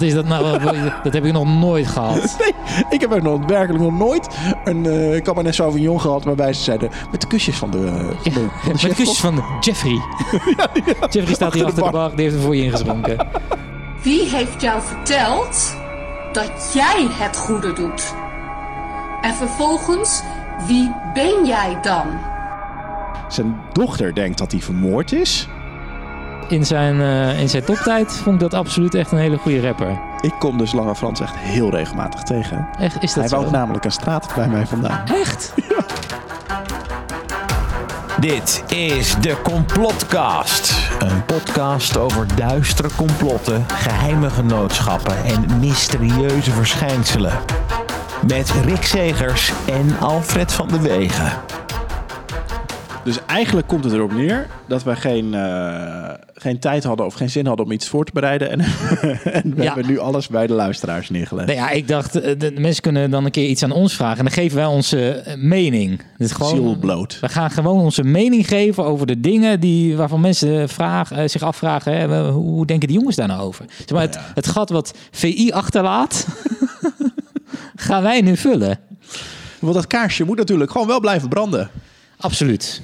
Wat is dat nou? Dat heb ik nog nooit gehad. Nee, ik heb ook nog werkelijk nog nooit een uh, Cabernet Sauvignon gehad waarbij ze zeiden met de kusjes van de, van de, van de Met de kusjes van Jeffrey. ja, ja. Jeffrey staat hier achter de bar, die heeft er voor je ingeschonken. Wie heeft jou verteld dat jij het goede doet? En vervolgens, wie ben jij dan? Zijn dochter denkt dat hij vermoord is. In zijn, uh, in zijn toptijd vond ik dat absoluut echt een hele goede rapper. Ik kom dus Lange Frans echt heel regelmatig tegen. Echt, is dat Hij woont namelijk een straat bij mij vandaan. Echt? Ja. Dit is de Complotcast. Een podcast over duistere complotten, geheime genootschappen en mysterieuze verschijnselen. Met Rick Segers en Alfred van de Wegen. Dus eigenlijk komt het erop neer dat wij geen, uh, geen tijd hadden of geen zin hadden om iets voor te bereiden. En, en we ja. hebben nu alles bij de luisteraars neergelegd. Nou ja, ik dacht, de, de, mensen kunnen dan een keer iets aan ons vragen. En dan geven wij onze mening. Dus gewoon, Zielbloot. We gaan gewoon onze mening geven over de dingen die, waarvan mensen vragen, zich afvragen. Hè, hoe denken die jongens daar nou over? Zeg maar, het, ja. het gat wat VI achterlaat, gaan wij nu vullen. Want dat kaarsje moet natuurlijk gewoon wel blijven branden. Absoluut.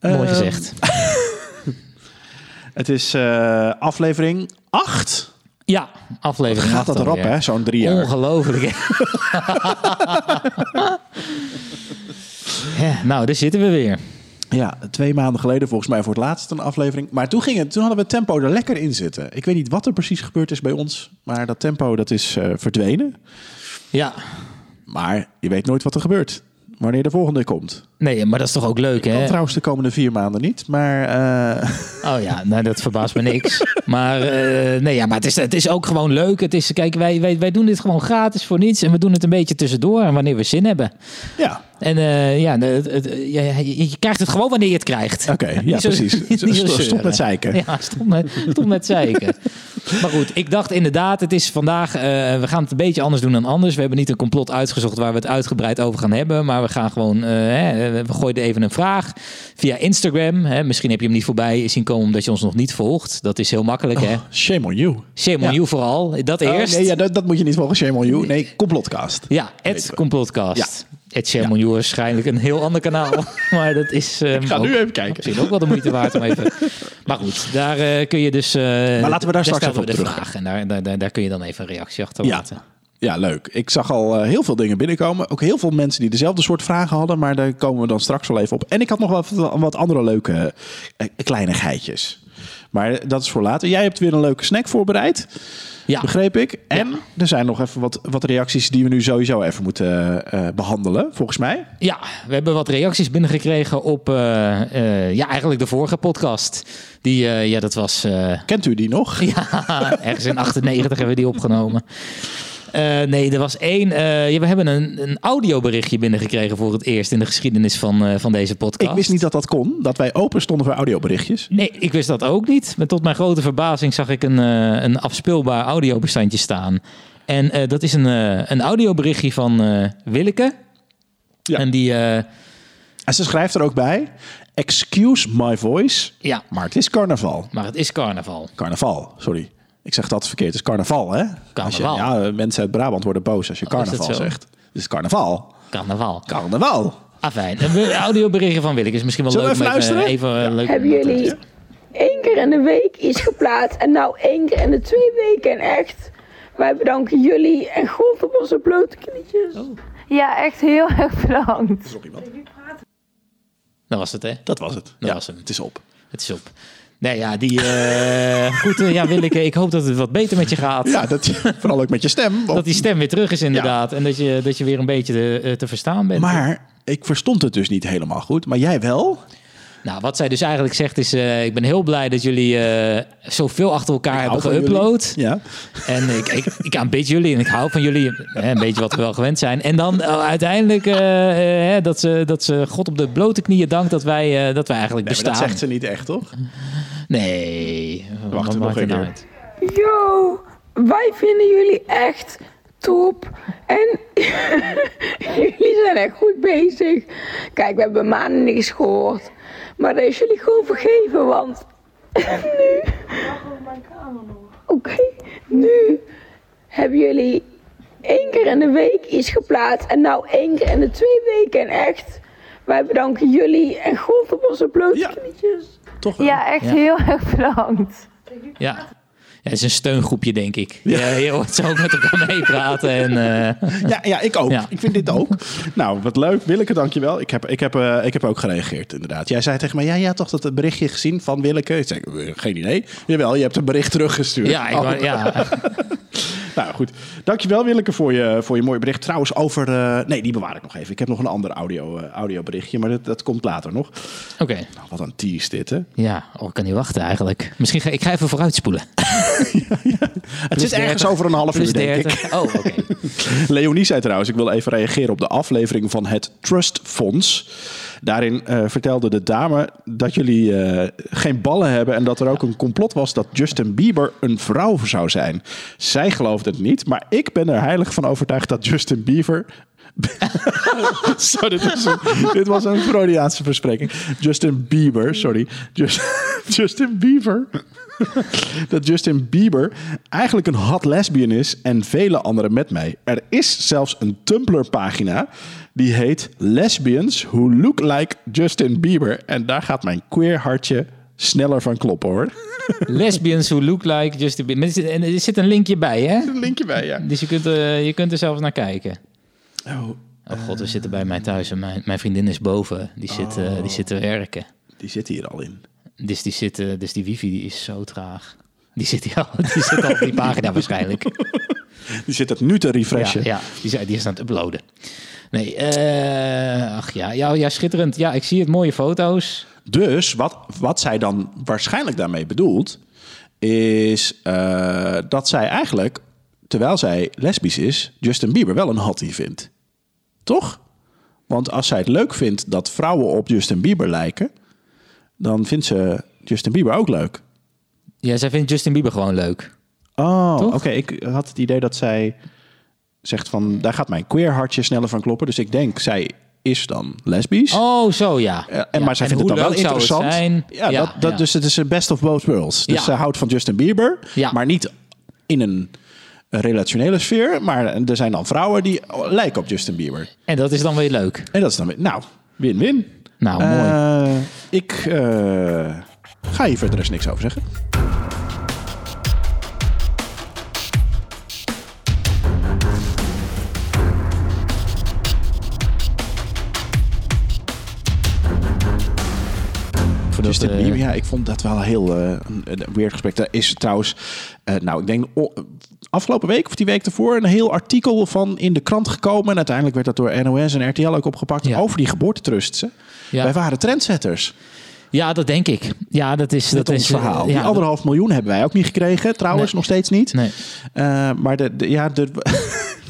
Mooi gezegd. het is uh, aflevering 8. Ja, aflevering 8. Gaat dat erop, hè? Zo'n drie jaar. Ongelooflijk. ja, nou, daar zitten we weer. Ja, twee maanden geleden volgens mij voor het laatst een aflevering. Maar toen, ging het, toen hadden we het tempo er lekker in zitten. Ik weet niet wat er precies gebeurd is bij ons. Maar dat tempo dat is uh, verdwenen. Ja. Maar je weet nooit wat er gebeurt wanneer de volgende komt. Nee, maar dat is toch ook leuk, hè? trouwens de komende vier maanden niet, maar... Uh... Oh ja, nou, dat verbaast me niks. maar uh, nee, ja, maar het is, het is ook gewoon leuk. Het is, kijk, wij, wij, wij doen dit gewoon gratis voor niets. En we doen het een beetje tussendoor en wanneer we zin hebben. Ja. En uh, ja, het, het, je, je, krijgt het gewoon wanneer je het krijgt. Oké, okay, ja, zo, precies. Stop met zeiken. Ja, stop met, stop met zeiken. maar goed, ik dacht inderdaad, het is vandaag... we gaan het een beetje anders doen dan anders. We hebben niet een complot uitgezocht waar we het uitgebreid over gaan hebben. Maar we gaan gewoon... Hè, we gooien even een vraag via Instagram. Hè. Misschien heb je hem niet voorbij zien komen omdat je ons nog niet volgt. Dat is heel makkelijk, hè? Oh, shame on you. Shame on you vooral. Dat oh, eerst. nee, ja, dat, dat, moet je niet volgen. Shame on you. Nee, complotcast. Ja, het complotcast. Ja. Het You is waarschijnlijk een heel ander kanaal. maar dat is... Um, Ik ga nu even kijken. Misschien ook wel de moeite waard om even... Maar goed, daar uh, kun je dus... Uh, maar laten we daar straks even op de terug. Vraag. En daar, daar, daar kun je dan even een reactie achter laten. Ja, leuk. Ik zag al heel veel dingen binnenkomen. Ook heel veel mensen die dezelfde soort vragen hadden. Maar daar komen we dan straks wel even op. En ik had nog wel wat andere leuke uh, kleinigheidjes. Maar dat is voor later. Jij hebt weer een leuke snack voorbereid. Ja. Begreep ik. En ja. er zijn nog even wat, wat reacties die we nu sowieso even moeten uh, behandelen, volgens mij. Ja, we hebben wat reacties binnengekregen op ja, eigenlijk de vorige podcast. Die, ja, dat was... Kent u die nog? Ja, ergens in 98 hebben we die opgenomen. Uh, nee, er was één. Ja, we hebben een, een audioberichtje binnengekregen voor het eerst in de geschiedenis van, uh, van deze podcast. Ik wist niet dat dat kon, dat wij open stonden voor audioberichtjes. Nee, ik wist dat ook niet. Maar tot mijn grote verbazing zag ik een, een afspeelbaar audiobestandje staan. En dat is een, een audioberichtje van Willeke. Ja. En die. En ze schrijft er ook bij. Excuse my voice. Ja. Maar het is carnaval. Maar het is carnaval. Carnaval, sorry. Ik zeg dat verkeerd. Het is carnaval, hè? Carnaval. Je, ja, mensen uit Brabant worden boos als je carnaval zegt. Het is carnaval. Carnaval. Carnaval. Afijn. Een audioberichtje van Willeke is misschien wel Zullen leuk. We even luisteren? Even, ja. leuk Hebben jullie één keer in de week iets geplaatst en nou één keer in de twee weken? En echt, wij bedanken jullie en God op onze blote knietjes. Oh. Ja, echt heel erg bedankt. Is iemand? Dat was het, hè? Dat was het. Dat ja, was hem. Het is op. Het is op. Nee, ja, die. Uh, goed, uh, ja, Willeke, ik hoop dat het wat beter met je gaat. Ja, dat, vooral ook met je stem. Dat die stem weer terug is, inderdaad. Ja. En dat je, dat je weer een beetje te, te verstaan bent. Maar ik verstond het dus niet helemaal goed. Maar jij wel? Nou, wat zij dus eigenlijk zegt is... Uh, ik ben heel blij dat jullie uh, zoveel achter elkaar ik hebben geüpload. Ja. En ik, ik, ik aanbid jullie en ik hou van jullie. Hè, een beetje wat we wel gewend zijn. En dan uh, uiteindelijk uh, dat, ze, dat ze God op de blote knieën dankt dat wij, dat wij eigenlijk nee, bestaan. dat zegt ze niet echt, toch? Nee. Wacht er nog een keer. Yo, wij vinden jullie echt top. En jullie zijn echt goed bezig. Kijk, we hebben maanden niks gehoord. Maar dat is jullie gewoon vergeven, want nu... Oké, okay, nu hebben jullie één keer in de week iets geplaatst. En nou één keer in de twee weken. En echt, wij bedanken jullie en God op onze blote Ja. knietjes. Toch wel. Ja, echt Ja. heel erg bedankt. Ja. Ja, het is een steungroepje, denk ik. Ja. Je hoort zo ook met elkaar meepraten. En, eh, Ja, ja, ik ook. Ja. Ik vind dit ook. nou, wat leuk. Willeke, dankjewel. Ik heb, ik, heb, eh, ik heb ook gereageerd, inderdaad. Jij zei tegen mij, ja, had toch dat berichtje gezien van Willeke? Ik zei, eh, geen idee. Jawel, je hebt een bericht teruggestuurd. ja, ik, Oh. ja. Nou goed, dankjewel Willeke voor je, voor je mooie bericht. Trouwens over, eh, nee die bewaar ik nog even. Ik heb nog een ander audio, eh, audioberichtje, maar dat, dat komt later nog. Oké. Nou, wat een tease dit hè. Ja, oh, ik kan niet wachten eigenlijk. Misschien ga ik ga even vooruitspoelen. Het zit ergens over een half uur denk ik. 30. Oh, oké. Leonie zei trouwens, ik wil even reageren op de aflevering van het Trust Fonds. Daarin eh, vertelde de dame dat jullie eh, geen ballen hebben en dat er ook een complot was dat Justin Bieber een vrouw zou zijn. Zij geloofde het niet, maar ik ben er heilig van overtuigd dat Justin Bieber. sorry, dit was, een, dit was een Freudiaanse verspreking. Justin Bieber, sorry. Just- Justin Bieber. dat Justin Bieber eigenlijk een hot lesbian is en vele anderen met mij. Er is zelfs een Tumblr-pagina die heet Lesbians Who Look Like Justin Bieber. En daar gaat mijn queer hartje sneller van kloppen hoor. Lesbians who look like Justin Bieber. Er zit, en er zit een linkje bij, hè? Een linkje bij, ja. Dus je kunt, eh, je kunt er zelfs naar kijken. Oh, Oh god, we zitten bij mij thuis en mijn, mijn vriendin is boven. Die zit, eh, die zit te werken. die zit hier al in. Dus die, zit, eh, dus die wifi die is zo traag. Die zit, hier al, die zit al op die pagina waarschijnlijk. Die zit het nu te Ja, refreshen. ja die, is, die is aan het uploaden. Nee, eh, ach ja, ja, ja, schitterend. Ja, ik zie het, mooie foto's. Dus wat, wat zij dan waarschijnlijk daarmee bedoelt, is eh, dat zij eigenlijk, terwijl zij lesbisch is, Justin Bieber wel een hottie vindt. Toch? Want als zij het leuk vindt dat vrouwen op Justin Bieber lijken, dan vindt ze Justin Bieber ook leuk. Ja, zij vindt Justin Bieber gewoon leuk. Oh, oké. Ik had het idee dat zij zegt van, daar gaat mijn queer hartje sneller van kloppen. Dus ik denk, zij is dan lesbisch. Oh, zo ja. Ja, en Ja, maar zij vindt het dan wel interessant. zijn? Ja, dat, dat, ja. Dus het is een best of both worlds. Dus zij houdt van Justin Bieber, Ja. maar niet in een relationele sfeer. Maar er zijn dan vrouwen die lijken op Justin Bieber. En dat is dan weer leuk. En dat is dan weer, nou, win-win. Nou, mooi. Eh, ik eh, ga hier verder eens niks over zeggen. Justin eh, Bieber, ja, ik vond dat wel heel eh, een, weird gesprek. Er is trouwens, eh, nou, ik denk afgelopen week of die week ervoor een heel artikel van in de krant gekomen. En uiteindelijk werd dat door NOS en RTL ook opgepakt Ja. over die geboortetrusts. Ja. Wij waren trendsetters Ja, dat denk ik. Ja, dat is, dat ons is, verhaal. Ja, die anderhalf miljoen hebben wij ook niet gekregen. Trouwens, Nee. nog steeds niet. Nee. Maar de, de- ja, de,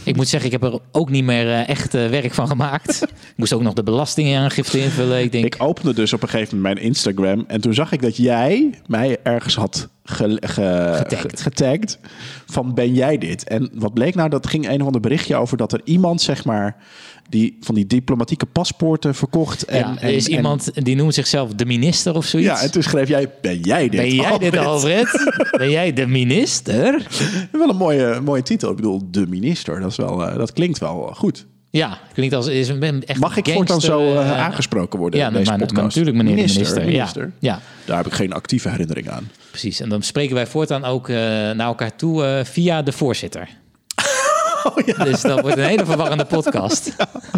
Ik moet zeggen, ik heb er ook niet meer eh, echt eh, werk van gemaakt. ik moest ook nog de belastingaangifte invullen. Ik denk, ik opende dus op een gegeven moment mijn Instagram. En toen zag ik dat jij mij ergens had ge, ge- Getagd. ge- getagd. Van ben jij dit? En wat bleek nou? Dat ging een of ander berichtje over dat er iemand, zeg maar, die van die diplomatieke paspoorten verkocht. En, ja, er is en- iemand die noemt zichzelf de minister of zoiets. ja, en toen schreef jij, ben jij dit? ben jij dit, Alfred? Ben jij de minister? Wel een mooie, mooie titel. Ik bedoel, de minister. Dat, is wel, eh, dat klinkt wel goed. Ja, klinkt als is een echt Mag ik voortaan zo eh, eh, aangesproken worden Ja, in deze maar, podcast? natuurlijk meneer de minister. minister. Ja, ja, Daar heb ik geen actieve herinnering aan. precies. En dan spreken wij voortaan ook eh, naar elkaar toe eh, via de voorzitter. Oh, Dus dat wordt een hele verwarrende podcast.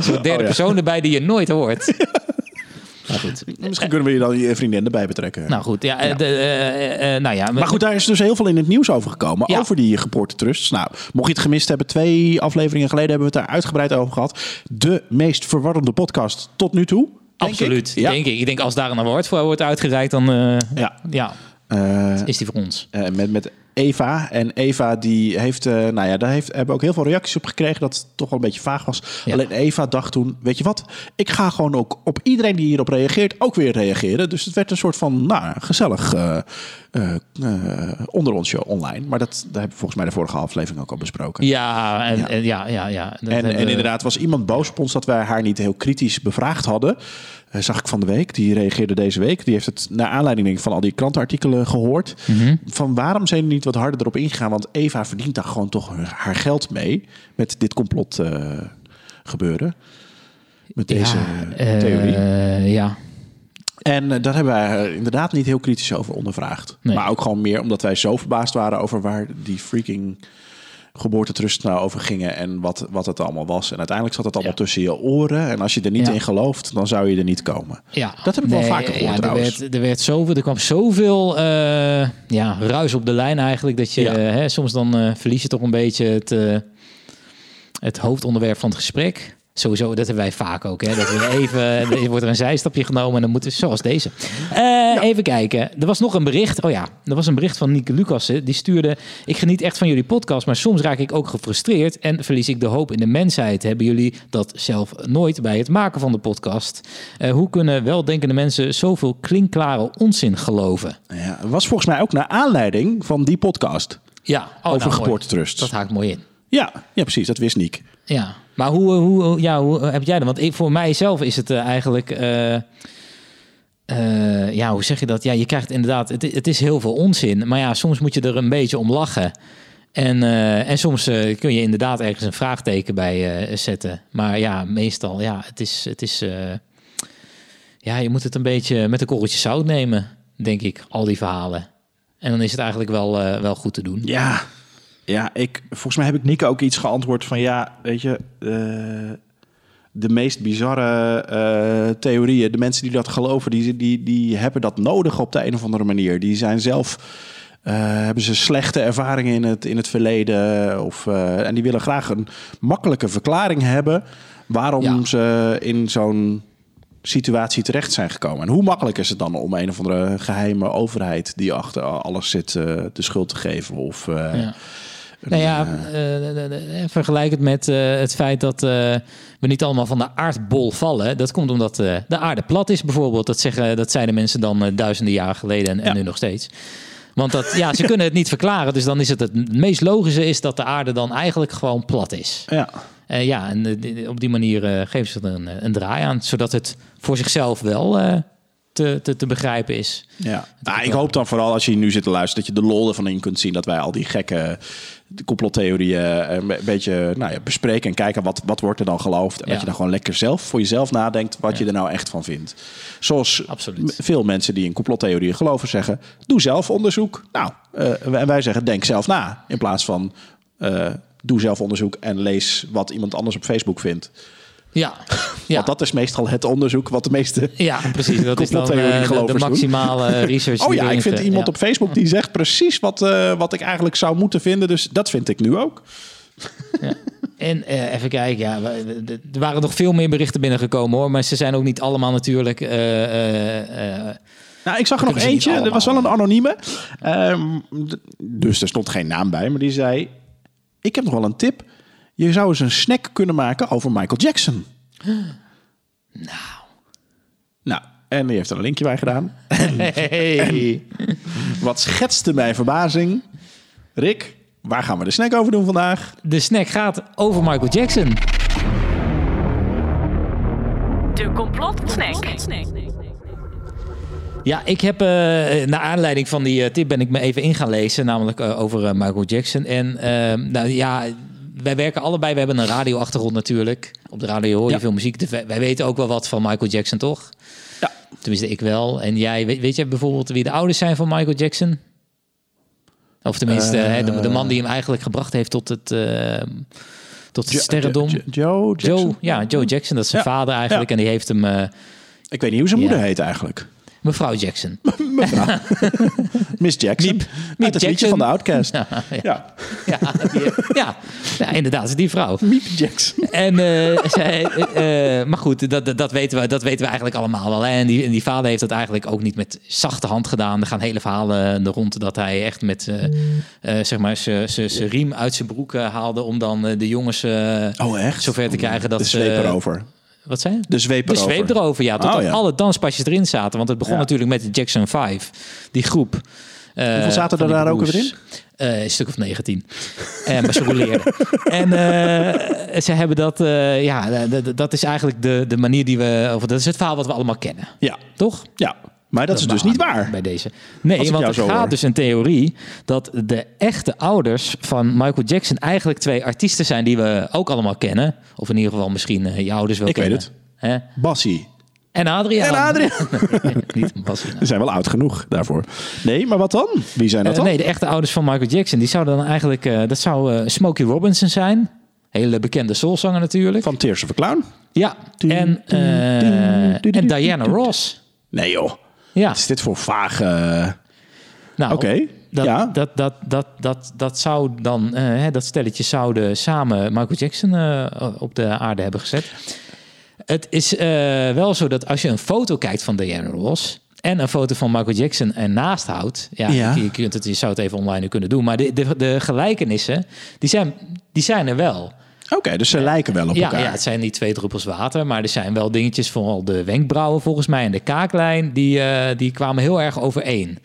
Zo'n derde Oh, ja. persoon erbij die je nooit hoort. Nou goed. Misschien kunnen we je dan je vriendin erbij betrekken. Nou goed, ja, eh, de, eh, eh, nou ja. maar goed, daar is dus heel veel in het nieuws over gekomen. Ja. Over die geboortetrusts. Nou, mocht je het gemist hebben, twee afleveringen geleden hebben we het daar uitgebreid over gehad. De meest verwarrende podcast tot nu toe. denk Absoluut, ik. Ja. denk ik. Ik denk als daar een award voor wordt uitgereikt, dan eh, Ja. ja, Eh, is die voor ons. eh, met, met Eva. En Eva die heeft, eh, nou ja, daar heeft, hebben we ook heel veel reacties op gekregen dat het toch wel een beetje vaag was. Ja. Alleen Eva dacht toen, weet je wat, ik ga gewoon ook op iedereen die hierop reageert ook weer reageren. Dus het werd een soort van, nou, gezellig eh, onder ons show online. Maar dat, daar hebben we volgens mij de vorige aflevering ook al besproken. Ja, en Ja. en ja, ja, ja. Dat En, en inderdaad was iemand boos op ons dat wij haar niet heel kritisch bevraagd hadden. Eh, zag ik van de week. Die reageerde deze week. Die heeft het naar aanleiding denk ik, van al die krantenartikelen gehoord. Mhm. Van waarom zijn jullie niet wat harder erop ingegaan. Want Eva verdient daar gewoon toch haar- geld mee. Met dit complot eh, gebeuren. Met deze Ja, theorie. eh, ja. En eh, daar hebben wij inderdaad niet heel kritisch over ondervraagd. Nee. Maar ook gewoon meer omdat wij zo verbaasd waren over waar die freaking geboortetrust nou over gingen en wat, wat het allemaal was. En uiteindelijk zat het allemaal Ja. tussen je oren. En als je er niet Ja. in gelooft, dan zou je er niet komen. Ja, Dat heb ik wel vaker gehoord ja, er trouwens. werd, er werd zoveel, er kwam zoveel eh, ja, ruis op de lijn eigenlijk dat je eh, hè, soms dan eh, verlies je toch een beetje het, het hoofdonderwerp van het gesprek. Sowieso, dat hebben wij vaak ook. Hè? Dat we even, er wordt er een zijstapje genomen en dan moeten zoals deze. Eh, Even kijken. Er was nog een bericht. Oh ja, er was een bericht van Nieke Lucassen. Die stuurde: Ik geniet echt van jullie podcast, maar soms raak ik ook gefrustreerd en verlies ik de hoop in de mensheid. Hebben jullie dat zelf nooit bij het maken van de podcast? Eh, hoe kunnen weldenkende mensen zoveel klinkklare onzin geloven? Ja, was volgens mij ook naar aanleiding van die podcast. Ja, oh, Over nou, geboortetrust. Dat haakt mooi in. Ja, ja, precies. Dat wist Niek. Ja, maar hoe, hoe, hoe- ja, hoe heb jij dat? Want ik, voor mijzelf is het eh, eigenlijk... eh, eh, ja, hoe zeg je dat? Ja, je krijgt inderdaad... Het, het is heel veel onzin. Maar ja, soms moet je er een beetje om lachen. En, eh, en soms eh, kun je inderdaad ergens een vraagteken bij eh, zetten. Maar ja, meestal, ja, het is... Het is eh, ja, je moet het een beetje met een korreltje zout nemen, denk ik. Al die verhalen. En dan is het eigenlijk wel, eh, wel goed te doen. Ja, ja ik, volgens mij heb ik Niek ook iets geantwoord van ja, weet je, eh, de meest bizarre eh, theorieën, de mensen die dat geloven, die, die, die hebben dat nodig op de een of andere manier. Die zijn zelf, eh, hebben ze slechte ervaringen in het, in het verleden of, en die willen graag een makkelijke verklaring hebben waarom Ja. ze in zo'n situatie terecht zijn gekomen. En hoe makkelijk is het dan om een of andere geheime overheid die achter alles zit de schuld te geven? Of, Ja. Nou ja, eh, eh, vergelijk het met eh, het feit dat we niet allemaal van de aardbol vallen. Dat komt omdat de aarde plat is bijvoorbeeld. Dat, zeggen, dat zeiden mensen dan duizenden jaren geleden en, nu nog steeds. Want dat, ja, ze kunnen het niet verklaren. Dus dan is het het meest logische is dat de aarde dan eigenlijk gewoon plat is. ja. Eh, ja, en op die manier geven ze er een, een draai aan. Zodat het voor zichzelf wel te, te, te begrijpen is. Ja. Nou, ik hoop dan vooral als je nu zit te luisteren... dat je de lol ervan in kunt zien... dat wij al die gekke complottheorieën eh, een be- beetje nou ja, bespreken... en kijken wat, wat wordt er dan geloofd. En Ja. dat je dan gewoon lekker zelf voor jezelf nadenkt... wat je er nou echt van vindt. Zoals Absoluut. veel mensen die in complottheorieën geloven zeggen... doe zelf onderzoek. Nou, eh, en wij zeggen denk zelf na. In plaats van eh, doe zelf onderzoek... en lees wat iemand anders op Facebook vindt. Ja, ja. Want dat is meestal het onderzoek wat de meeste... ja precies. Dat is dan eh, de, de doen. maximale research. Oh ja, ik vind iemand ja. op Facebook die zegt precies wat, eh, wat ik eigenlijk zou moeten vinden. Dus dat vind ik nu ook. En eh, even kijken, ja, er waren nog veel meer berichten binnengekomen hoor, maar ze zijn ook niet allemaal natuurlijk. eh, eh, eh, Nou, ik zag er nog eentje. Er was wel een anonieme. Ehm, dus er stond geen naam bij. Maar die zei... Ik heb nog wel een tip. Je zou eens een snack kunnen maken over Michael Jackson. nou. Nou, en die heeft er een linkje bij gedaan. Hey. Wat schetste mijn verbazing. Rick, waar gaan we de snack over doen vandaag? De snack gaat over Michael Jackson. De complotsnack. Ja, ik heb, eh naar aanleiding van die eh, tip ben ik me even in gaan lezen, namelijk eh, over Michael Jackson. En nou ja, wij werken allebei, we hebben een radioachtergrond natuurlijk. Op de radio hoor je Ja. veel muziek. Dus wij, wij weten ook wel wat van Michael Jackson, toch? Ja. Tenminste, ik wel. En jij, weet, weet je bijvoorbeeld wie de ouders zijn van Michael Jackson? Of tenminste, hè, de, de man die hem eigenlijk gebracht heeft tot het, eh, tot het Jo- sterrendom. Jo- Joe Jackson? Joe, ja, Joe Jackson, dat is zijn Ja. vader eigenlijk. Ja. En die heeft hem, eh, Ik weet niet hoe zijn moeder heet eigenlijk. Mevrouw Jackson. Miss Jackson. Miep- Miep het Jackson. van de Outcast. Ja, ja. Ja. Ja, die- ja, ja, inderdaad, die vrouw. Miep Jackson. En, eh, zij, eh, eh, maar goed, dat, dat, weten we, dat weten we eigenlijk allemaal wel. Hè? En, die, en die vader heeft dat eigenlijk ook niet met zachte hand gedaan. Er gaan hele verhalen er rond dat hij echt met zeg maar zijn riem uit zijn broek haalde om dan de jongens Oh, echt? zover te krijgen dat De ze- erover. Wat zei je? De zweep De erover. zweep erover, ja. Tot Oh, ja. alle danspasjes erin zaten. Want het begon Ja. natuurlijk met de Jackson 5, die groep. Eh, Hoeveel zaten er daar ook weer in? Eh, een stuk of 19. en maar ze roleerden. en eh, ze hebben dat, eh, ja, dat is eigenlijk de, de manier die we, of dat is het verhaal wat we allemaal kennen. Ja. Toch? Ja. Maar dat is dus niet waar. Bij deze. Nee, ik want er gaat hoor. dus een theorie dat de echte ouders van Michael Jackson eigenlijk twee artiesten zijn die we ook allemaal kennen. Of in ieder geval misschien eh, je ouders wel Ik weet kennen. het. Hè? Bassie. En Adriaan. En Adriaan. Niet Bassie. We zijn wel oud genoeg daarvoor. Nee, maar wat dan? Wie zijn dat Eh, dan? nee, de echte ouders van Michael Jackson. Die zouden dan eigenlijk... eh, dat zou Smokey Robinson zijn. Hele bekende soulzanger natuurlijk. Van Tears of a Clown? Ja. En, en Diana Ross. Nee joh. Ja. Wat is dit voor vage... Nou, Oké, Dat, ja. dat, dat, dat, dat, dat zou dan, eh, hè, dat stelletje zouden samen Michael Jackson eh, op de aarde hebben gezet. Het is eh, wel zo dat als je een foto kijkt van Diana Ross en een foto van Michael Jackson ernaast houdt, ja, je kunt het, je zou het even online kunnen doen, maar de, de, de gelijkenissen, die zijn, die zijn er wel. Oké, dus ze lijken wel op Ja, elkaar. ja, het zijn niet twee druppels water, maar er zijn wel dingetjes, vooral de wenkbrauwen volgens mij en de kaaklijn, die, eh, die kwamen heel erg overeen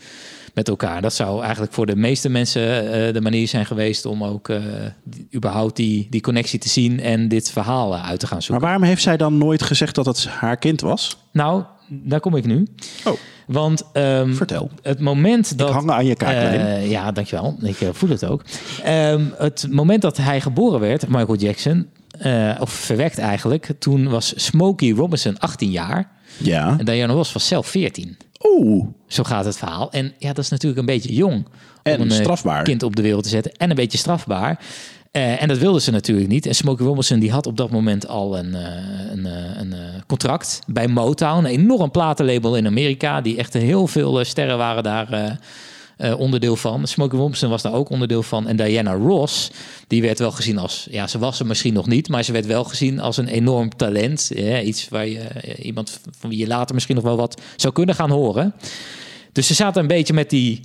met elkaar. Dat zou eigenlijk voor de meeste mensen eh, de manier zijn geweest om ook eh, die- überhaupt die, die connectie te zien en dit verhaal uit te gaan Maar zoeken. waarom heeft zij dan nooit gezegd dat het haar kind was? Nou, daar kom ik nu. Oh, Want ehm, vertel. het moment dat... hang aan je kaaklijn. Eh, ja, dankjewel. Ik eh, voel het ook. Ehm, het moment dat hij geboren werd, Michael Jackson... eh, of verwekt eigenlijk, toen was Smokey Robinson 18 jaar... Ja. en Diana Ross was zelf 14. Oeh. Zo gaat het verhaal. En ja, dat is natuurlijk een beetje jong... En om een strafbaar. kind op de wereld te zetten. En een beetje strafbaar. Eh, en dat wilden ze natuurlijk niet. En Smokey Robinson die had op dat moment al een, eh, een, eh, een contract bij Motown. Een enorm platenlabel in Amerika. Die echt heel veel sterren waren daar onderdeel van. Smokey Robinson was daar ook onderdeel van. En Diana Ross, die werd wel gezien als... Ja, ze was er misschien nog niet. Maar ze werd wel gezien als een enorm talent. Iets waar je... iemand van wie je later misschien nog wel wat zou kunnen gaan horen. Dus ze zaten een beetje met die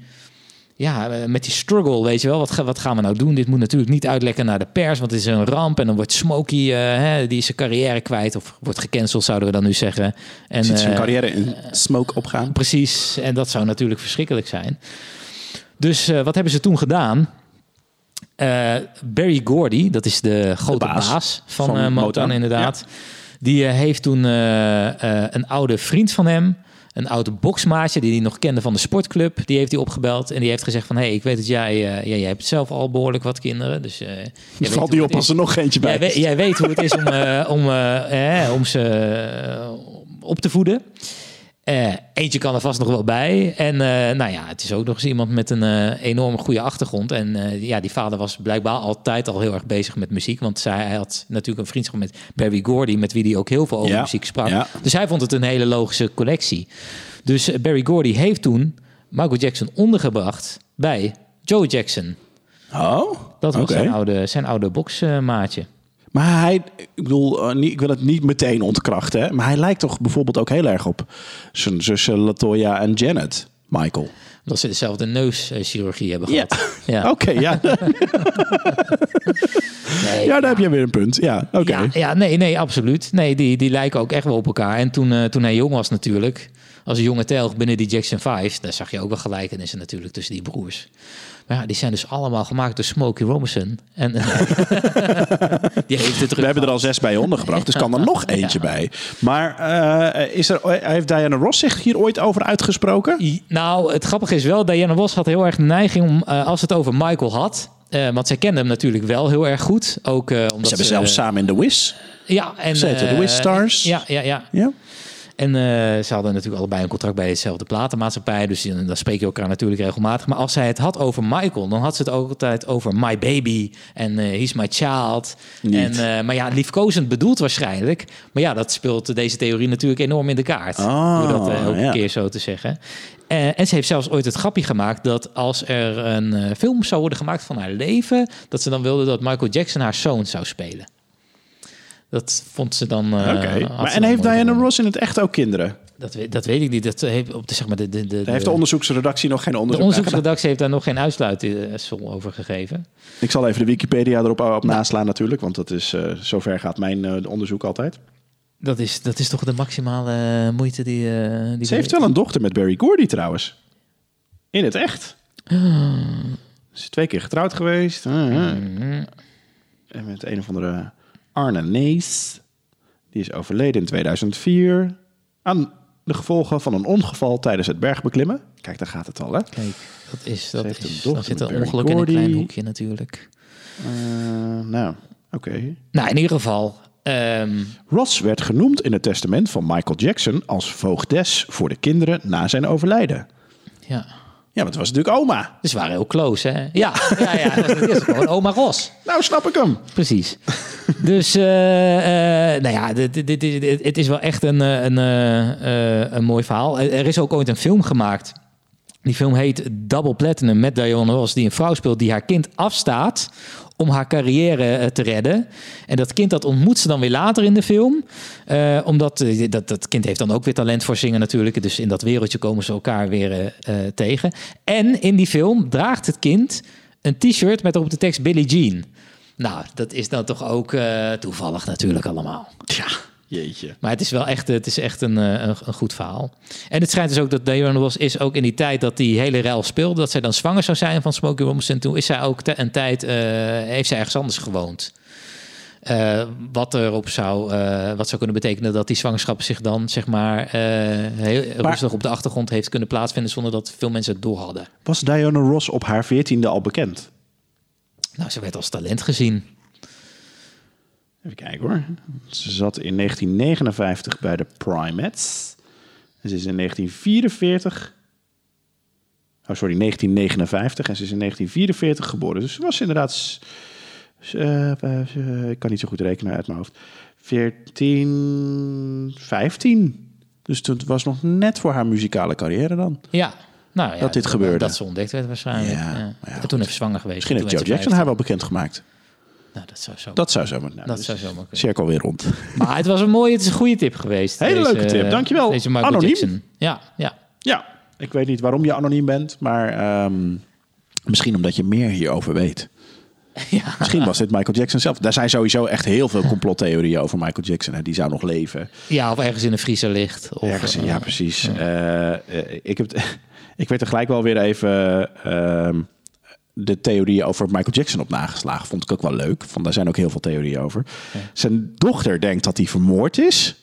ja, eh, met die struggle, weet je wel. Wat, wat gaan we nou doen? Dit moet natuurlijk niet uitlekken naar de pers, want het is een ramp. En dan wordt Smokey, eh, hè, die is zijn carrière kwijt. Of wordt gecanceld, zouden we dan nu zeggen. En, Ziet zijn eh, carrière in smoke opgaan. Precies, en dat zou natuurlijk verschrikkelijk zijn. Dus wat hebben ze toen gedaan? Barry Gordy, dat is de grote baas baas, van, van Motown, inderdaad. Die heeft toen een oude vriend van hem, een oude boksmaatje die hij nog kende van de sportclub, die heeft hij opgebeld. En die heeft gezegd van, hé, hey, ik weet dat jij, eh, jij hebt zelf al behoorlijk wat kinderen, dus weet Valt het op als er nog eentje bij Jij, weet- jij weet hoe het is om, eh, om, om ze op te voeden. Eh, eentje kan er vast nog wel bij. En eh, nou ja, het is ook nog eens iemand met een eh enorm goede achtergrond. En ja, die vader was blijkbaar altijd al heel erg bezig met muziek. Want zij, hij had natuurlijk een vriendschap met Barry Gordy, met wie hij ook heel veel over Ja, muziek sprak. ja. Dus hij vond het een hele logische connectie. Dus Barry Gordy heeft toen Michael Jackson ondergebracht bij Joe Jackson. Oh, Dat was zijn oude, zijn oude boksmaatje. Maar hij, ik bedoel, eh, ik wil het niet meteen ontkrachten, hè? maar hij lijkt toch bijvoorbeeld ook heel erg op zijn zussen Latoya en Janet, Michael. Dat ze dezelfde neuschirurgie hebben gehad. Ja. Oké, ja. Nee, ja, daar heb je weer een punt. Ja, oké. Ja, ja, nee, nee, absoluut. Nee, die, die lijken ook echt wel op elkaar. En toen, eh, toen hij jong was natuurlijk, als een jonge telg binnen die Jackson 5, daar zag je ook wel gelijkenissen natuurlijk tussen die broers. Maar ja, die zijn dus allemaal gemaakt door Smokey Robinson. En die heeft het We hebben er al zes bij ondergebracht, dus kan er nog eentje bij. Maar eh, is er, heeft Diana Ross zich hier ooit over uitgesproken? Nou, het grappige is wel, Diana Ross had heel erg de neiging om, eh, als het over Michael had, eh, want zij kende hem natuurlijk wel heel erg goed. Ook omdat Ze hebben zelfs samen in The Wiz. ja, en, de Wiz Stars. Ja, ja, ja. Ja. En eh, ze hadden natuurlijk allebei een contract bij dezelfde platenmaatschappij. Dus dan dan spreek je elkaar natuurlijk regelmatig. Maar als zij het had over Michael, dan had ze het ook altijd over my baby. En eh he's my child. Niet. En, eh, maar ja, liefkozend bedoeld waarschijnlijk. Maar ja, dat speelt deze theorie natuurlijk enorm in de kaart. Ah, Door dat ook ja. keer zo te zeggen. En ze heeft zelfs ooit het grapje gemaakt dat als er een film zou worden gemaakt van haar leven, dat ze dan wilde dat Michael Jackson haar zoon zou spelen. Dat vond ze dan. eh, Maar En heeft Diana. Ross in het echt ook kinderen? Dat weet, dat weet ik niet. Dat heeft op de, zeg maar, de, de, de, Daar heeft de onderzoeksredactie nog geen de onderzoek gedaan. onderzoeksredactie heeft daar nog geen uitsluitsel over gegeven. Ik zal even de Wikipedia erop op naslaan natuurlijk, want dat is, eh, zover gaat mijn eh, onderzoek altijd. Dat is, dat is toch de maximale eh, moeite die. eh die Ze heeft wel een dochter met Barry Gordy trouwens. In het echt. Ze is twee keer getrouwd geweest. En met een of andere Arne Nees. Die is overleden in 2004. Aan de gevolgen van een ongeval tijdens het bergbeklimmen. Kijk, daar gaat het al, hè? Kijk, dat is, dat is, dan zit een ongeluk in een klein hoekje natuurlijk. Eh, nou, oké. Nou, in ieder geval. ehm, Ross werd genoemd in het testament van Michael Jackson als voogdes voor de kinderen na zijn overlijden. ja. Ja, want het was natuurlijk oma. Dus we waren heel close, hè? Ja, ja, ja. Dat is gewoon oma Ros. Nou, snap ik hem. Precies. Dus, eh, eh, nou ja, dit, dit, het is wel echt een, eh, een, een mooi verhaal. Er is ook ooit een film gemaakt. Die film heet Double Platinum met Diana Ross, die een vrouw speelt die haar kind afstaat om haar carrière te redden. En dat kind dat ontmoet ze dan weer later in de film. Eh, omdat dat, dat kind heeft dan ook weer talent voor zingen natuurlijk. Dus in dat wereldje komen ze elkaar weer tegen. En in die film draagt het kind een t-shirt met erop de tekst Billie Jean. Nou, dat is dan toch ook eh, toevallig natuurlijk allemaal. Tja, jeetje. Maar het is wel echt, het is echt een, eh, een, een goed verhaal. En het schijnt dus ook dat Diana Ross is ook in die tijd dat die hele rel speelde, dat zij dan zwanger zou zijn van Smokey Robinson. Toen is zij ook te- een tijd, eh, heeft zij ergens anders gewoond. Wat erop zou, wat zou kunnen betekenen dat die zwangerschap zich dan, zeg maar, heel rustig op de achtergrond heeft kunnen plaatsvinden zonder dat veel mensen het door hadden. Was Diana Ross op haar veertiende al bekend? Nou, ze werd als talent gezien. Even kijken hoor. Ze zat in 1959 bij de Primates. En ze is in 1944... Oh, sorry, 1959. En ze is in 1944 geboren. Dus ze was inderdaad... s- eh, eh, ik kan niet zo goed rekenen uit mijn hoofd. 14, 15. Dus het was nog net voor haar muzikale carrière dan. Ja. Nou, ja, Dat dit gebeurde. Dat ze ontdekt werd waarschijnlijk. Ja, Ja, maar ja, en toen even zwanger geweest. Misschien heeft Joe Jackson haar 15. wel bekendgemaakt. Nou, dat zou zo. Dat zou zomaar... Nou, Dat dus zou zomaar kunnen. Cirkel weer rond. Maar het was een mooie, het is een goede tip geweest. Hele leuke tip, dankjewel. Deze Michael Anoniem. Jackson. Ja, ja. Ja, ik weet niet waarom je anoniem bent, maar ehm, misschien omdat je meer hierover weet. ja. Misschien was dit Michael Jackson zelf. Daar zijn sowieso echt heel veel complottheorieën over Michael Jackson. Hè. Die zou nog leven. Ja, of ergens in een vriezer ligt. Of, Ergens, eh, ja, precies. Eh, eh, ik, heb, ik werd er gelijk wel weer even ehm, de theorieën over Michael Jackson op nageslagen. Vond ik ook wel leuk. Vond, daar zijn ook heel veel theorieën over. Zijn dochter denkt dat hij vermoord is.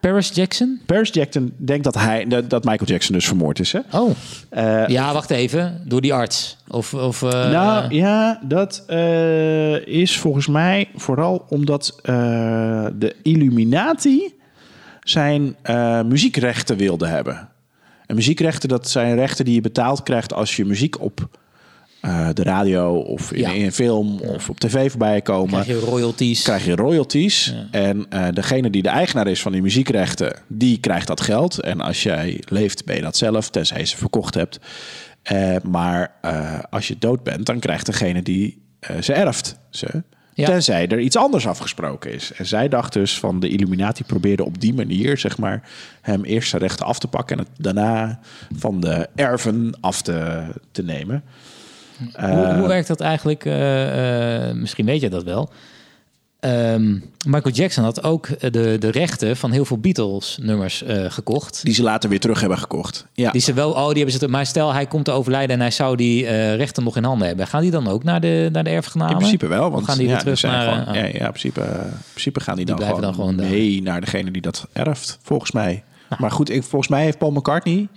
Paris Jackson? Paris Jackson denkt dat, hij, dat, Michael Jackson dus vermoord is. Hè? Oh. Eh, Ja, wacht even. Door die arts. Of, of eh, Nou ja, dat eh, is volgens mij vooral omdat eh, de Illuminati zijn eh, muziekrechten wilde hebben. En muziekrechten, dat zijn rechten die je betaald krijgt als je muziek op eh, de radio of in, Ja. in een film of op tv voorbij komen. krijg je royalties. Krijg je royalties. En eh, degene die de eigenaar is van die muziekrechten, die krijgt dat geld. En als jij leeft, ben je dat zelf, tenzij je ze verkocht hebt. Eh, maar als je dood bent, dan krijgt degene die ze erft ze. Ja. Tenzij er iets anders afgesproken is. En zij dacht dus van de Illuminati probeerde op die manier, zeg maar, hem eerst zijn rechten af te pakken en het daarna van de erven af te, te nemen. hoe, hoe werkt dat eigenlijk? eh, eh, misschien weet je dat wel. Ehm, Michael Jackson had ook de, de rechten van heel veel Beatles-nummers eh, gekocht. Die ze later weer terug hebben gekocht. Ja. Die ze wel, oh, die hebben ze. Maar stel, hij komt te overlijden en hij zou die eh, rechten nog in handen hebben. Gaan die dan ook naar de, naar de erfgenamen? In principe wel, Of want gaan die ja, terug naar. gewoon, ja, ja, in principe, in principe gaan die, dan, gewoon dan gewoon daar. mee naar degene die dat erft, volgens mij. Maar goed, ik, volgens mij heeft Paul McCartney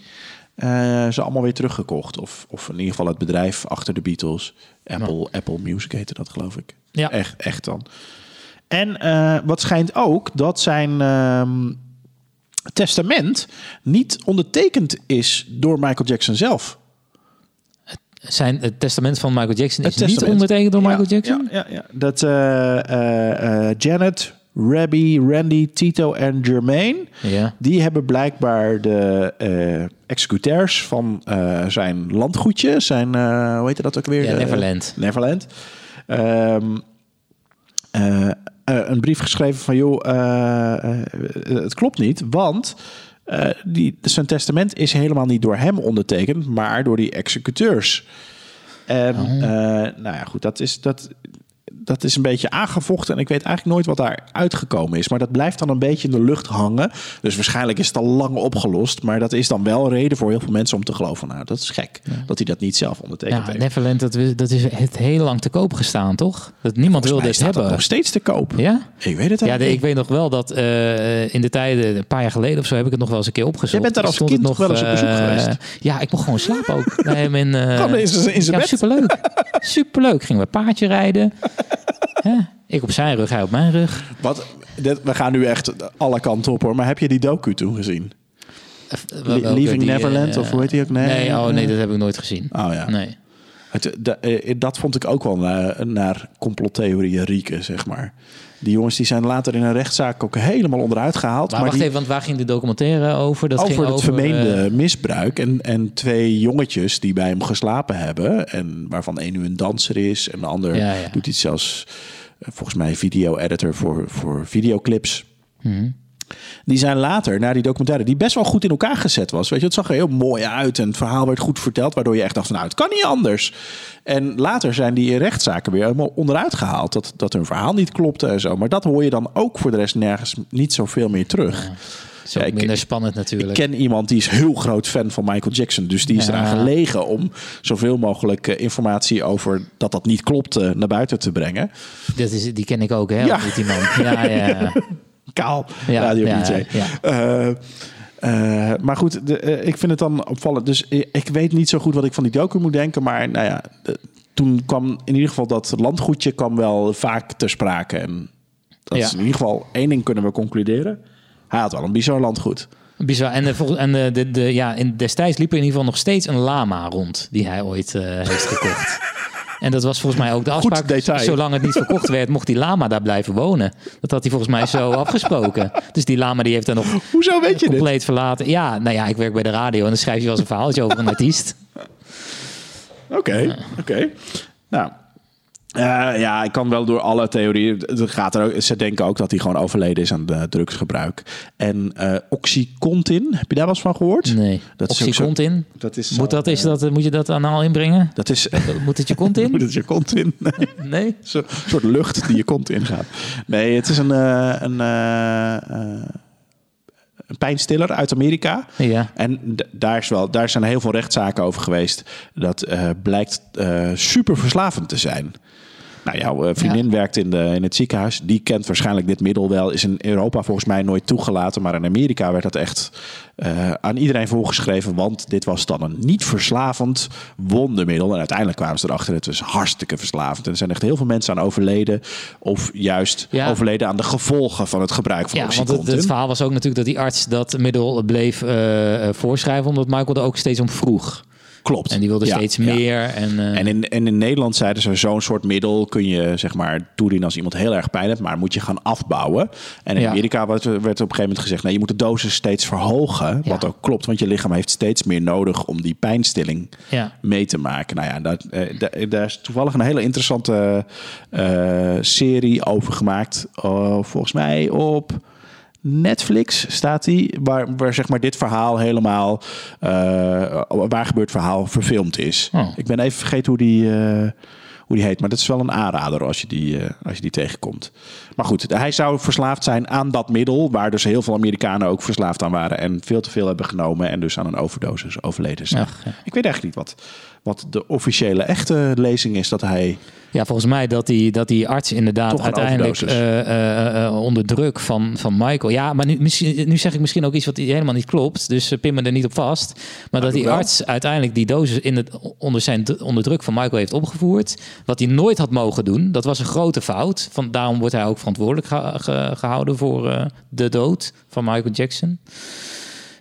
eh, ze allemaal weer teruggekocht. Of, of in ieder geval het bedrijf achter de Beatles. Apple, Apple Music heette dat, geloof ik. Ja. Echt, echt dan. En eh, wat schijnt ook, dat zijn ehm, testament niet ondertekend is door Michael Jackson zelf. Zijn het testament van Michael Jackson is niet ondertekend door Ja, Michael Jackson? Ja, ja, ja. Dat eh, eh, Janet, Rabbi, Randy, Tito en Jermaine... Ja. die hebben blijkbaar de eh, executeurs van zijn landgoedje... zijn, eh, hoe heet dat ook weer? Ja, Neverland. Neverland. Ehm, eh, eh, een brief geschreven van... joh, eh, eh, het klopt niet, want... eh, die, zijn testament is helemaal niet door hem ondertekend... maar door die executeurs. En Oh. eh, nou ja, goed, dat is... Dat, dat is een beetje aangevochten. En ik weet eigenlijk nooit wat daar uitgekomen is. Maar dat blijft dan een beetje in de lucht hangen. Dus waarschijnlijk is het al lang opgelost. Maar dat is dan wel reden voor heel veel mensen om te geloven. Nou, dat is gek. Dat hij dat niet zelf ondertekend Ja, heeft. Neverland, dat, is- dat is het heel lang te koop gestaan, toch? Dat niemand wilde dat hebben. nog steeds te koop. Ja? Ik weet het Ja, eigenlijk de- ik weet nog wel dat eh, in de tijden, een paar jaar geleden of zo, heb ik het nog wel eens een keer opgezocht. Jij bent daar als Stond kind het toch wel eens op bezoek eh, geweest? Ja, ik mocht gewoon slapen ook. bij hem in, Gewoon in zijn- in zijn ja, bed? superleuk. superleuk. Gingen we paardje rijden. Ik op zijn rug, hij op mijn rug. Wat, dit, we gaan nu echt alle kanten op hoor. Maar heb je die docu toen gezien? Welke- Leaving die, Neverland, eh, of hoe heet die ook? Nee, Nee, oh, nee eh, dat heb ik nooit gezien. Oh ja. Nee. Het, eh, dat vond ik ook wel naar, naar complottheorieën rieken, zeg maar. Die jongens die zijn later in een rechtszaak ook helemaal onderuit gehaald. Maar, maar wacht die, even, want waar ging de documentaire over? Dat over ging het over vermeende eh, misbruik. En, en twee jongetjes die bij hem geslapen hebben. En waarvan een nu een danser is. En de ander Ja, ja. doet iets als, eh, volgens mij, video-editor voor, voor videoclips. Mhm. Die zijn later naar die documentaire, die best wel goed in elkaar gezet was. Weet je, het zag er heel mooi uit en het verhaal werd goed verteld, waardoor je echt dacht van nou, het kan niet anders. En later zijn die rechtszaken weer helemaal onderuit gehaald, dat, dat hun verhaal niet klopte en zo. Maar dat hoor je dan ook voor de rest nergens niet zoveel meer terug. Ja, ik- minder spannend Ik natuurlijk. ken iemand die is heel groot fan van Michael Jackson. Dus die is Ja. eraan gelegen om zoveel mogelijk eh, informatie over dat dat niet klopt eh, naar buiten te brengen. Dat is, die ken ik ook, hè? Ja. niet, die man. Ja, ja, ja. Kaal, Ja, radio ja, DJ. ja. Eh, eh, maar goed, de, eh, ik vind het dan opvallend. Dus ik, ik weet niet zo goed wat ik van die docu moet denken. Maar nou ja, de- toen kwam in ieder geval dat landgoedje kwam wel vaak ter sprake. En dat Ja. is in ieder geval één ding kunnen we concluderen. Hij had wel een bizar landgoed. Bizar. En, de, en de, de, de- ja, in, destijds liep er in ieder geval nog steeds een lama rond die hij ooit heeft gekocht. En dat was volgens mij ook de Goed afspraak. Zolang het niet verkocht werd, mocht die lama daar blijven wonen. Dat had hij volgens mij zo afgesproken. Dus die lama die heeft dan nog Hoezo weet je dit? compleet verlaten. Ja, nou ja, ik werk bij de radio en dan schrijf je wel eens een verhaaltje over een artiest. Oké, oké. Nou, eh, ja, ik kan wel door alle theorieën. Het gaat er ook, ze denken ook dat hij gewoon overleden is aan de drugsgebruik. En eh Oxycontin, heb je daar wel eens van gehoord? Nee. Dat is zo- Oxycontin. Dat is, Moet, dat, is dat, moet je dat anaal inbrengen? dat is Moet het je kont in? Moet het je kont in? Nee. Nee? Zo'n soort lucht die je kont ingaat. Nee, het is een, eh, een, een pijnstiller uit Amerika. Ja. En daar, is wel, daar zijn heel veel rechtszaken over geweest. Dat blijkt eh, super verslavend te zijn. Nou, jouw eh, vriendin werkt in, de, in het ziekenhuis. Die kent waarschijnlijk dit middel wel. Is in Europa volgens mij nooit toegelaten. Maar in Amerika werd dat echt eh, aan iedereen voorgeschreven. Want dit was dan een niet verslavend wondermiddel. En uiteindelijk kwamen ze erachter. Het was hartstikke verslavend. En er zijn echt heel veel mensen aan overleden. Of juist Ja. overleden aan de gevolgen van het gebruik van Ja, want het, Oxycontin. het verhaal was ook natuurlijk dat die arts dat middel bleef eh, voorschrijven, omdat Michael er ook steeds om vroeg. Klopt. En die wilde Ja, steeds ja. meer. En, eh, En in, en in Nederland zeiden ze, zo'n soort middel kun je zeg maar toedienen als iemand heel erg pijn heeft, maar moet je gaan afbouwen. En in Ja. Amerika werd, werd op een gegeven moment gezegd, nee, je moet de dosis steeds verhogen. Wat ook klopt, want je lichaam heeft steeds meer nodig om die pijnstilling mee te maken. Nou ja, daar, eh, daar, daar is toevallig een hele interessante eh, serie over gemaakt. Volgens mij op Netflix staat die, waar, waar zeg maar dit verhaal helemaal, eh, waar gebeurt verhaal verfilmd is. Oh. Ik ben even vergeten hoe die, eh, hoe die heet, maar dat is wel een aanrader als je die, eh, als je die tegenkomt. Maar goed, hij zou verslaafd zijn aan dat middel, waar dus heel veel Amerikanen ook verslaafd aan waren en veel te veel hebben genomen en dus aan een overdosis overleden zijn. Ach, ja. Ik weet eigenlijk niet wat, wat de officiële echte lezing is dat hij. ja, volgens mij dat die, dat die arts inderdaad uiteindelijk eh, eh, eh, onder druk van, van Michael. Ja, maar nu, misschien, nu zeg ik misschien ook iets wat helemaal niet klopt. Dus pin me er niet op vast. Maar dat die wel. arts uiteindelijk die dosis in het, onder, zijn, onder druk van Michael heeft opgevoerd. Wat hij nooit had mogen doen. Dat was een grote fout. Van, daarom wordt hij ook verantwoordelijk ge- ge- gehouden voor eh, de dood van Michael Jackson.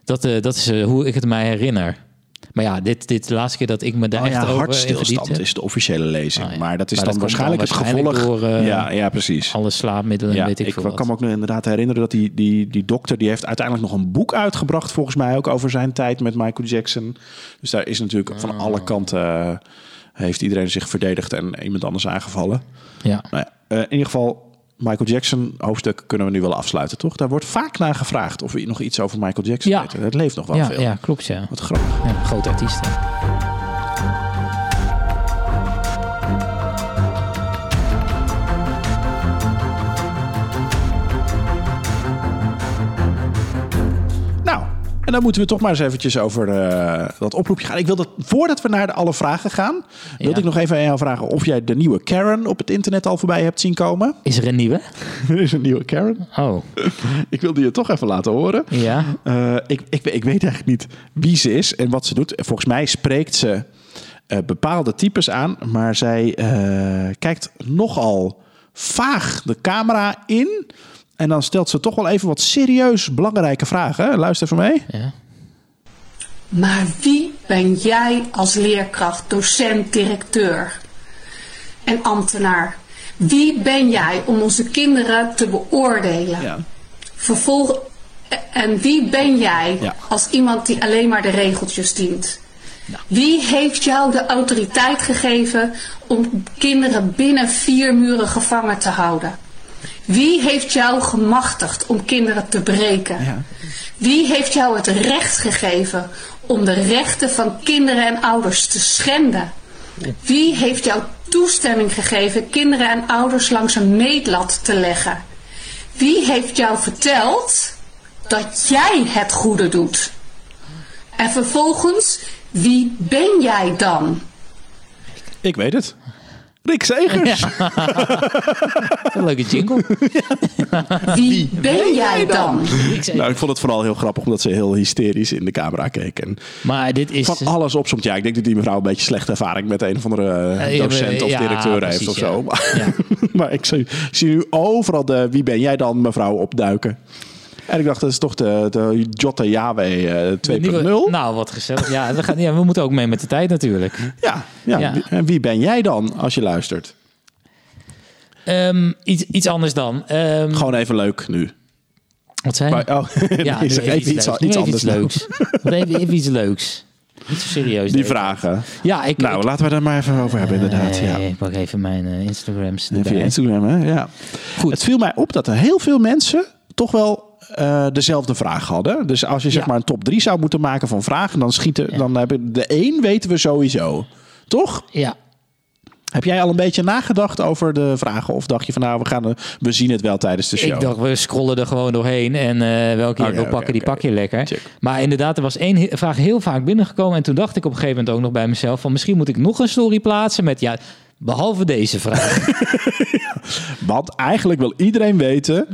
Dat, eh, dat is eh, hoe ik het mij herinner. Maar ja, dit, dit de laatste keer dat ik me daar Oh echt ja, over hartstilstand heb. is de officiële lezing. Ja. Maar dat is Maar dan dat komt dan waarschijnlijk het waarschijnlijk gevolg. door, ja, ja, precies. Alle slaapmiddelen en Ja, weet ik, ik veel kan me ook nog inderdaad herinneren dat die, die, die dokter die heeft uiteindelijk nog een boek uitgebracht, volgens mij ook over zijn tijd met Michael Jackson. Dus daar is natuurlijk van Ah. alle kanten heeft iedereen zich verdedigd en iemand anders aangevallen. Ja. Nou ja, eh, in ieder geval, Michael Jackson hoofdstuk kunnen we nu wel afsluiten, toch? Daar wordt vaak naar gevraagd of we nog iets over Michael Jackson Ja. weten. Het leeft nog wel Ja, veel. ja, klopt ja. Wat grappig. ja grote artiesten. Dan moeten we toch maar eens eventjes over eh, dat oproepje gaan. Ik wil dat, voordat we naar de alle vragen gaan, Ja. ik nog even aan jou vragen of jij de nieuwe Karen op het internet al voorbij hebt zien komen. Is er een nieuwe? er is een nieuwe Karen. Oh, Ik wilde je toch even laten horen. ja. Eh, ik, ik, ik weet eigenlijk niet wie ze is en wat ze doet. Volgens mij spreekt ze eh, bepaalde types aan, maar zij kijkt nogal vaag de camera in. En dan stelt ze toch wel even wat serieus belangrijke vragen. Luister even mee. ja. Maar wie ben jij als leerkracht, docent, directeur en ambtenaar? Wie ben jij om onze kinderen te beoordelen? Ja. Vervolg en wie ben jij Ja. als iemand die alleen maar de regeltjes dient? Wie heeft jou de autoriteit gegeven om kinderen binnen vier muren gevangen te houden? Wie heeft jou gemachtigd om kinderen te breken? Ja. Wie heeft jou het recht gegeven om de rechten van kinderen en ouders te schenden? Wie heeft jou toestemming gegeven kinderen en ouders langs een meetlat te leggen? Wie heeft jou verteld dat jij het goede doet? En vervolgens, wie ben jij dan? Ik weet het. Rick Segers. Een leuke jingle. Wie ben jij dan? Nou, ik vond het vooral heel grappig omdat ze heel hysterisch in de camera keek. En maar dit is... van alles opzomt. Ja, ik denk dat die mevrouw een beetje slechte ervaring met een of andere eh, docent of ja, directeur precies, heeft of zo. Maar, Ja. maar ik zie, zie nu overal de wie ben jij dan mevrouw opduiken. En ik dacht, dat is toch de, de Jotta Yahweh eh, 2.0? Nieuwe- Nou, wat gezellig. Ja, we, gaan, ja, we moeten ook mee met de tijd natuurlijk. ja, ja. En wie ben jij dan als je luistert? Ehm, iets, iets anders dan. Ehm, Gewoon even leuk nu. wat zei je? Maar, oh, Ja, nee, even even iets, leuks. Iets even anders. iets leuks. Even, even iets leuks. Niet zo serieus. Die vragen. Ja, ik, Nou, ik, laten we daar maar even over hebben, inderdaad. Ja. Ik pak even mijn Instagrams En erbij. Via Instagram, hè? Ja. Goed. Het viel mij op dat er heel veel mensen toch wel eh, dezelfde vraag hadden. Dus als je zeg Ja. maar een top 3 zou moeten maken van vragen, dan schieten, dan hebben de één weten we sowieso. Toch? Ja, Heb jij al een beetje nagedacht over de vragen? Of dacht je van nou, we, gaan, we zien het wel tijdens de show? ik dacht, we scrollen er gewoon doorheen. En eh, welke je wil pakken, die pak je lekker. Check. Maar inderdaad, er was één vraag heel vaak binnengekomen. En toen dacht ik op een gegeven moment ook nog bij mezelf... van misschien moet ik nog een story plaatsen met... ja, behalve deze vraag. Want eigenlijk wil iedereen weten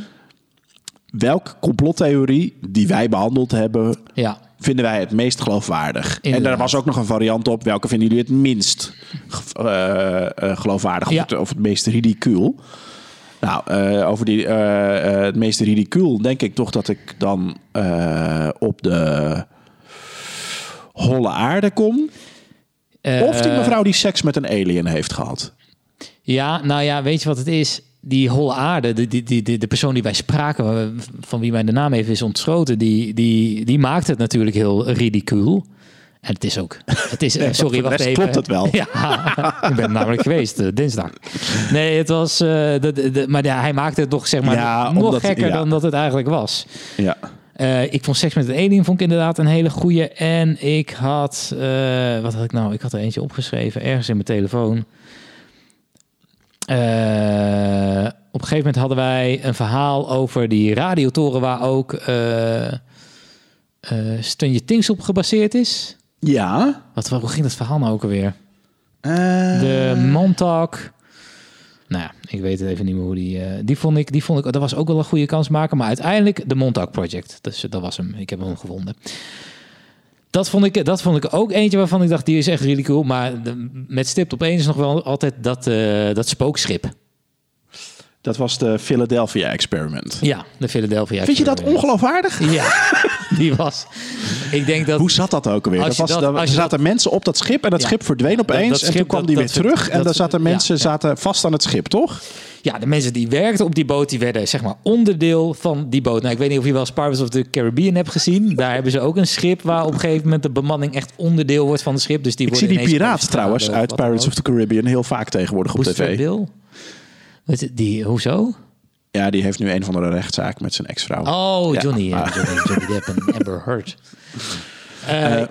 welke complottheorie die wij behandeld hebben, ja, vinden wij het meest geloofwaardig. En daar was ook nog een variant op. Welke vinden jullie het minst eh, eh, geloofwaardig Ja. of, het, of het meest ridicuul? Nou, eh, over die, het meest ridicuul denk ik toch dat ik dan op de holle aarde kom. Of die mevrouw die seks met een alien heeft gehad. Ja, nou ja, weet je wat het is? Die holle aarde, de, die, die, de persoon die wij spraken, van wie mij de naam even is ontschoten, die, die, die maakt het natuurlijk heel ridicuul. En het is ook. Het is, eh, Nee, sorry, wacht rest even. klopt het wel. Ja, ik ben namelijk geweest eh, dinsdag. Nee, het was. eh, de, de, maar ja, hij maakte het toch zeg maar Ja, nog omdat- gekker ja. dan dat het eigenlijk was. Ja. Ik vond Seks met een Alien vond ik inderdaad een hele goeie. En ik had, wat had ik nou? Ik had er eentje opgeschreven, ergens in mijn telefoon. Eh, op een gegeven moment hadden wij een verhaal over die radiotoren waar ook eh eh Stranger Things op gebaseerd is. Ja. Wat, hoe ging dat verhaal nou ook alweer? De Montauk. Nou ja, ik weet het even niet meer hoe die... eh, die vond ik, die vond ik, dat was ook wel een goede kans maken. Maar uiteindelijk de Montauk Project. Dus dat was hem. Ik heb hem gevonden. Dat vond, ik, dat vond ik ook eentje waarvan ik dacht, die is echt really cool. Maar de, met stipt op één is nog wel altijd dat, eh, dat spookschip. dat was de Philadelphia Experiment. Ja, de Philadelphia. Vind je dat ongeloofwaardig? Ja, die was... Ik denk dat... Hoe zat dat ook alweer? Dat was, dat- je zaten mensen op dat schip en dat Ja. schip verdween opeens. en toen kwam die weer terug en daar zaten ja, mensen ja. zaten vast aan het schip, toch? Ja, de mensen die werkten op die boot, die werden zeg maar onderdeel van die boot. Nou, ik weet niet of je wel eens Pirates of the Caribbean hebt gezien. Daar hebben ze ook een schip waar op een gegeven moment de bemanning echt onderdeel wordt van het schip. Dus die Ik zie worden die piraat trouwens uit Pirates of the Caribbean heel vaak tegenwoordig op tv. Bill? Die, hoezo? Ja, die heeft nu een van de rechtszaak met zijn ex-vrouw. Oh. Johnny, ja, Ah. Johnny, Johnny Depp en Amber Heard. Eh,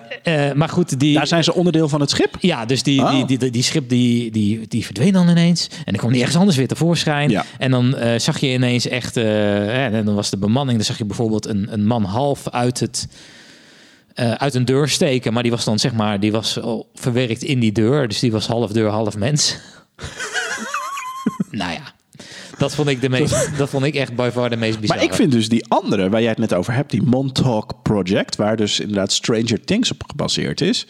eh, maar goed, die... Daar zijn ze onderdeel van het schip? Ja, dus die, Oh. die, die, die, die schip die, die, die verdween dan ineens. En dan kwam die ergens anders weer tevoorschijn. Ja. En dan eh, zag je ineens echt... en dan was de bemanning... Dan zag je bijvoorbeeld een, een man half uit het... uit een deur steken. Maar die was dan zeg maar, die was al verwerkt in die deur. Dus die was half deur, half mens. nou ja, dat vond ik de meest, dat vond ik echt by far de meest bizarre. Maar ik vind dus die andere, waar jij het net over hebt, die Montauk Project, waar dus inderdaad Stranger Things op gebaseerd is,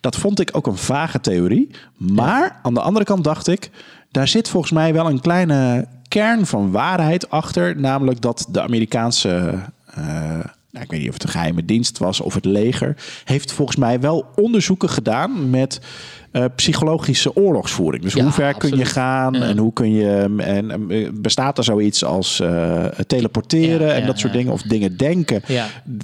dat vond ik ook een vage theorie. Maar aan de andere kant dacht ik, daar zit volgens mij wel een kleine kern van waarheid achter, namelijk dat de Amerikaanse. eh, nou, ik weet niet of het een geheime dienst was of het leger, heeft volgens mij wel onderzoeken gedaan met eh, psychologische oorlogsvoering. Dus Ja, hoe ver kun je gaan Ja. en hoe kun je en, eh, bestaat er zoiets als eh, teleporteren Ja, en dat soort dingen of dingen denken,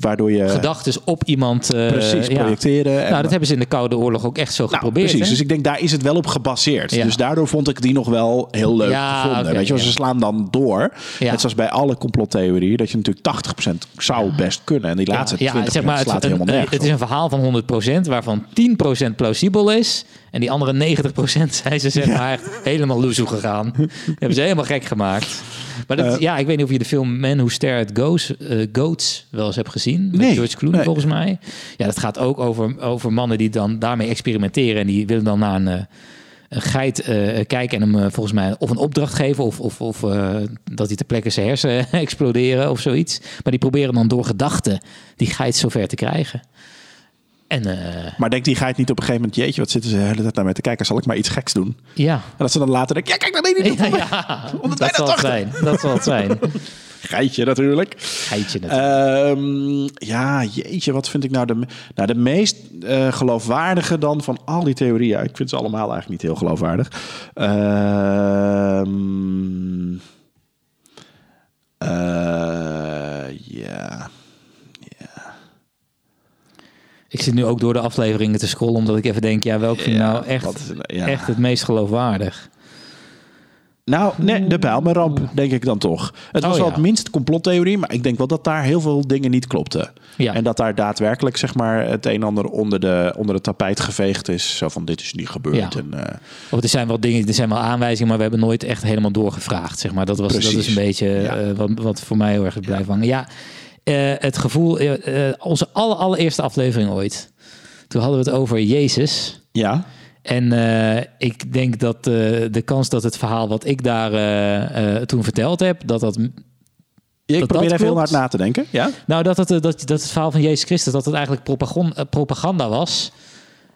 waardoor je Gedachtes op iemand. eh, precies ja. projecteren. En- Nou, dat hebben ze in de Koude Oorlog ook echt zo nou, geprobeerd. precies. hè? Dus ik denk daar is het wel op gebaseerd. Dus daardoor vond ik die nog wel heel leuk gevonden. oké, Weet je, ze slaan dan door. Net zoals bij alle complottheorieën, dat je natuurlijk 80% zou best kunnen. En die laatste 20% zeg maar, het, slaat een- helemaal nergens het is een verhaal van 100%, waarvan 10% plausibel is. En die andere 90% zijn ze zeg maar echt helemaal loezoe gegaan. Die hebben ze helemaal gek gemaakt. Maar dat, ja, ik weet niet of je de film Man Who Stared at Goats, eh, Goats wel eens hebt gezien. Met Nee, George Clooney nee. volgens mij. Ja, dat gaat ook over, over mannen die dan daarmee experimenteren. En die willen dan naar een... eh, een geit eh, kijken en hem volgens mij of een opdracht geven of, of, of dat hij ter plekke zijn hersenen exploderen of zoiets. Maar die proberen dan door gedachten die geit zover te krijgen. En eh, Maar denkt die geit niet op een gegeven moment, jeetje, wat zitten ze de hele tijd naar mij te kijken? Zal ik maar iets geks doen? ja. En dat ze dan later denken, ja kijk, dat hij niet. Ja, ja, Omdat dat zal dat zijn. Dat zal het zijn. Geitje natuurlijk. Geitje natuurlijk. Ehm, ja, jeetje, wat vind ik nou de, nou, de meest eh, geloofwaardige dan van al die theorieën? Ik vind ze allemaal eigenlijk niet heel geloofwaardig. Ehm, eh, ja. ik zit nu ook door de afleveringen te scrollen omdat ik even denk, ja, welk vind ik Ja, nou echt, wat ja. echt het meest geloofwaardig? Nou, nee, de Bijlmerramp, denk ik dan toch. Het was Oh, wel ja. het minst complottheorie, maar ik denk wel dat daar heel veel dingen niet klopten. Ja. En dat daar daadwerkelijk zeg maar, het een en ander onder, de, onder het tapijt geveegd is. Zo van, dit is niet gebeurd. Ja. En, eh, Of er zijn wel dingen, er zijn wel aanwijzingen, maar we hebben nooit echt helemaal doorgevraagd. Zeg maar. Dat, was, dat is een beetje eh, wat, wat voor mij heel erg blijven hangen. Ja, eh, het gevoel, eh, onze aller, allereerste aflevering ooit. Toen hadden we het over Jezus. ja, En ik denk dat de kans dat het verhaal wat ik daar toen verteld heb, dat dat ik dat probeer even heel hard na te denken. Ja? nou, dat het, dat, dat het verhaal van Jezus Christus, dat het eigenlijk propaganda was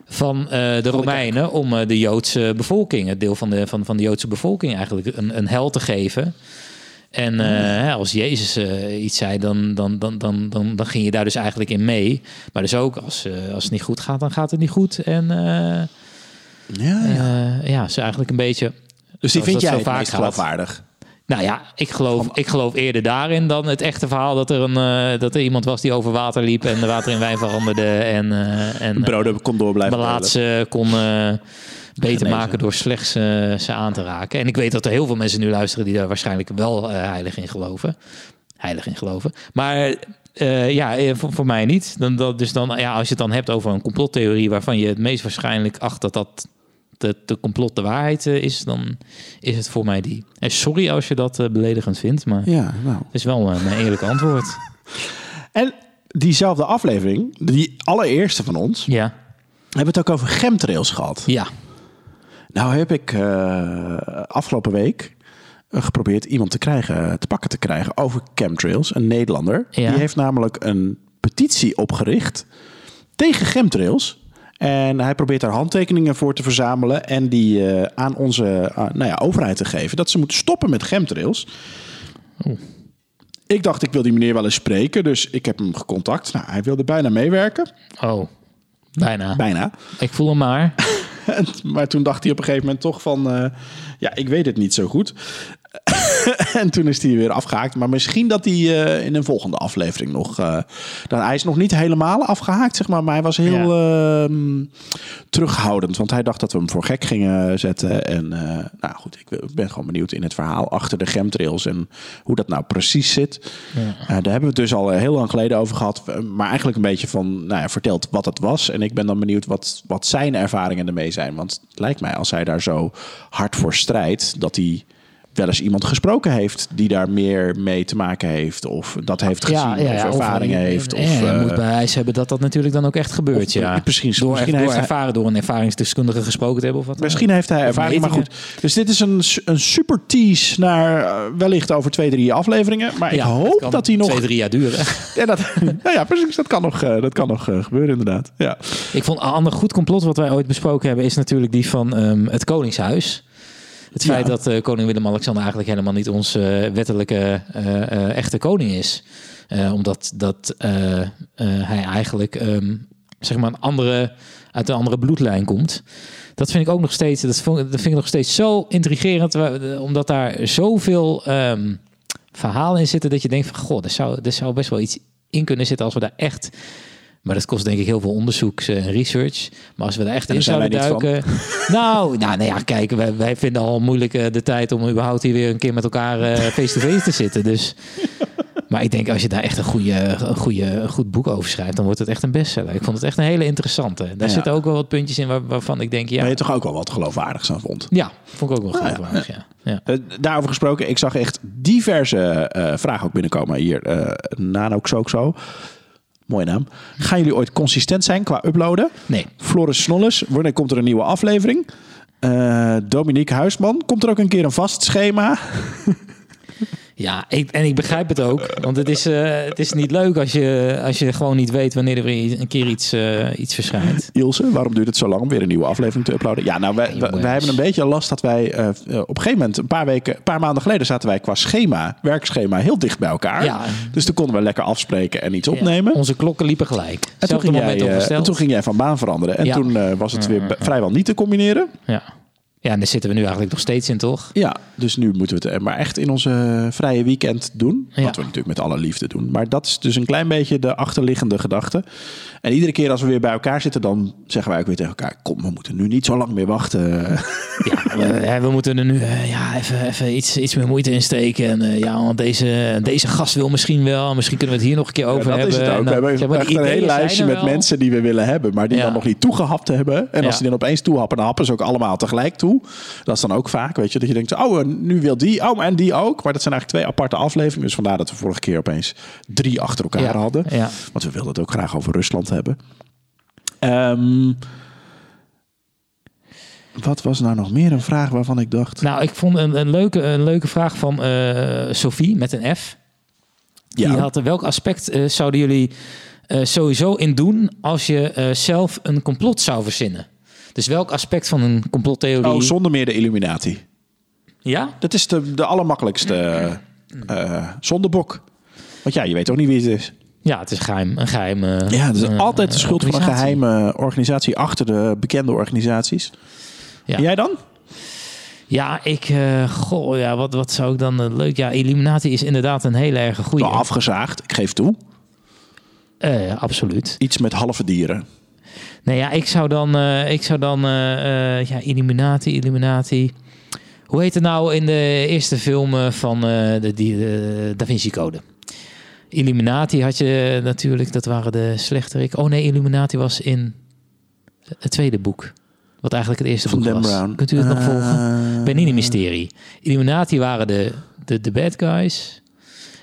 van de Romeinen om de Joodse bevolking, het deel van de, van, van de Joodse bevolking eigenlijk, een, een hel te geven. En eh, hè, als Jezus eh, iets zei, dan, dan, dan, dan, dan, dan ging je daar dus eigenlijk in mee. Maar dus ook, als, eh, als het niet goed gaat, dan gaat het niet goed. En eh Ja, ja. eh, ja, is eigenlijk een beetje... Dus die vind jij vaak meest geloofwaardig? Nou ja, ik geloof, ik geloof eerder daarin dan het echte verhaal dat er, een, eh, dat er iemand was die over water liep en de water in wijn veranderde en, eh en Broden kon door blijven delen. belaatse kon eh, beter Genezen. maken door slechts eh, ze aan te raken. En ik weet dat er heel veel mensen nu luisteren die daar waarschijnlijk wel eh, heilig in geloven. Heilig in geloven. Maar eh, ja, voor, voor mij niet. Dan, dat, dus dan, ja, als je het dan hebt over een complottheorie waarvan je het meest waarschijnlijk acht dat dat de, de complot de waarheid is, dan is het voor mij die. En sorry als je dat beledigend vindt, maar Ja, nou. het is wel mijn eerlijke antwoord. En diezelfde aflevering, die allereerste van ons, Ja, hebben we het ook over chemtrails gehad. ja. Nou heb ik eh, afgelopen week eh, geprobeerd iemand te krijgen, te pakken te krijgen over chemtrails. Een Nederlander. Ja. Die heeft namelijk een petitie opgericht tegen chemtrails. En hij probeert daar handtekeningen voor te verzamelen en die eh, aan onze eh, nou ja, overheid te geven. Dat ze moeten stoppen met chemtrails. Ik dacht, ik wil die meneer wel eens spreken, dus ik heb hem gecontact. Nou, hij wilde bijna meewerken. Oh, bijna. Bijna. Ik voel hem maar. Maar toen dacht hij op een gegeven moment toch van... eh, ja, ik weet het niet zo goed. en toen is hij weer afgehaakt. Maar misschien dat hij eh, in een volgende aflevering nog... eh, dan, hij is nog niet helemaal afgehaakt, zeg maar. Maar hij was heel ehm, terughoudend. Want hij dacht dat we hem voor gek gingen zetten. En eh, nou goed, ik ben gewoon benieuwd in het verhaal achter de chemtrails... en hoe dat nou precies zit. Eh, daar hebben we het dus al heel lang geleden over gehad. Maar eigenlijk een beetje van, nou ja, verteld wat het was. En ik ben dan benieuwd wat, wat zijn ervaringen ermee zijn. Want het lijkt mij, als hij daar zo hard voor strijdt, dat hij wel eens iemand gesproken heeft die daar meer mee te maken heeft. Of dat heeft gezien, of ervaring of, heeft. Ja, Of, je eh, moet bewijs hebben dat dat natuurlijk dan ook echt gebeurt. of- ja. precies. Door, Misschien door, heeft hij- ervaren, door een ervaringsdeskundige gesproken te hebben. Of wat Misschien heeft hij ervaring, maar goed. Dus dit is een, een super tease naar eh, wellicht over twee, drie afleveringen. Maar ik hoop dat hij nog... Twee, drie jaar duren. Ja, dat, nou ja, precies. Dat kan nog, eh, dat kan nog eh, gebeuren inderdaad. Ja. Ik vond een ander goed complot wat wij ooit besproken hebben... is natuurlijk die van ehm, het Koningshuis. Het feit Ja. dat eh, koning Willem-Alexander eigenlijk helemaal niet onze eh, wettelijke eh, echte koning is. Omdat dat, hij eigenlijk ehm, zeg maar een andere, uit een andere bloedlijn komt. Dat vind ik ook nog steeds, dat vond- dat vind ik nog steeds zo intrigerend. Omdat daar zoveel ehm, verhalen in zitten dat je denkt van... Goh, er zou, er zou best wel iets in kunnen zitten als we daar echt... Maar dat kost denk ik heel veel onderzoek en research. Maar als we daar echt in zouden duiken... Nou, nou, nou ja, kijk, wij, wij vinden al moeilijk eh, de tijd om überhaupt hier weer een keer met elkaar eh, face-to-face te zitten. Dus, maar ik denk als je daar echt een, goede, een, goede, een goed boek over schrijft, dan wordt het echt een bestseller. Ik vond het echt een hele interessante. Daar Ja. zitten ook wel wat puntjes in waar- waarvan ik denk, ja, Waar je toch ook wel wat geloofwaardigs aan vond. ja vond ik ook wel geloofwaardig. Ja. Ja. Eh, daarover gesproken, ik zag echt diverse eh, vragen ook binnenkomen hier. eh Nano Xoxo. Mooie naam. Gaan jullie ooit consistent zijn qua uploaden? Nee. Floris Snolles, wanneer komt er een nieuwe aflevering? Eh, Dominique Huisman, komt er ook een keer een vast schema? Ja, ik, en ik begrijp het ook. Want het is, eh, het is niet leuk als je, als je gewoon niet weet wanneer er weer een keer iets, eh, iets verschijnt. Ilse, waarom duurt het zo lang om weer een nieuwe aflevering te uploaden? Ja, nou, wij, wij, hebben een beetje last dat wij eh, op een gegeven moment, een paar weken, een paar maanden geleden, zaten wij qua schema, werkschema, heel dicht bij elkaar. Ja. Dus toen konden we lekker afspreken en iets opnemen. Ja, onze klokken liepen gelijk. En toen, ging jij, en toen ging jij van baan veranderen. En Ja. toen was het weer be- vrijwel niet te combineren. Ja. Ja, en daar zitten we nu eigenlijk nog steeds in, toch? Ja, dus nu moeten we het maar echt in onze vrije weekend doen. Ja. Wat we natuurlijk met alle liefde doen. Maar dat is dus een klein beetje de achterliggende gedachte. En iedere keer als we weer bij elkaar zitten, dan zeggen wij ook weer tegen elkaar: Kom, we moeten nu niet zo lang meer wachten. Ja, we, we moeten er nu eh, ja, even, even iets, iets meer moeite in steken. En eh, ja, want deze, deze gast wil misschien wel. Misschien kunnen we het hier nog een keer over dat hebben. is het ook. En we dan, hebben echt een hele lijstje met wel. mensen die we willen hebben, maar die Ja. dan nog niet toegehapt hebben. En als die dan opeens toehappen, dan happen ze ook allemaal tegelijk toe. Dat is dan ook vaak, weet je, dat je denkt: Oh, nu wil die, oh, en die ook. Maar dat zijn eigenlijk twee aparte afleveringen. Dus vandaar dat we vorige keer opeens drie achter elkaar hadden. Want we wilden het ook graag over Rusland hebben. Ehm, wat was nou nog meer een vraag waarvan ik dacht... Nou, ik vond een, een, leuke, een leuke vraag van eh, Sophie met een F. Die ja, had, eh, welk aspect eh, zouden jullie eh, sowieso in doen als je zelf een complot zou verzinnen? Dus welk aspect van een complottheorie... oh, zonder meer de Illuminati. Ja? Dat is de, de allermakkelijkste eh zondebok. Want ja, je weet ook niet wie het is. Ja, het is geheim. Een geheim. eh, Ja, het is eh, altijd de schuld van een geheime organisatie achter de bekende organisaties. Ja. En jij dan? Ja, ik... eh, goh, ja, wat, wat zou ik dan eh, leuk... Ja, Illuminati is inderdaad een hele erg goede. Wel afgezaagd, ik geef toe. Absoluut. Iets met halve dieren. Nee, ja, ik zou dan... ik zou dan... ja, Illuminati, Illuminati... Hoe heet het nou in de eerste film van de, die, de Da Vinci Code? Illuminati had je natuurlijk, dat waren de slechterik. Oh nee, Illuminati was in het tweede boek. Wat eigenlijk het eerste Van boek Dan was. Brown. Kunt u het nog Eh, volgen? Benini Mysterie. Illuminati waren de, de, de bad guys.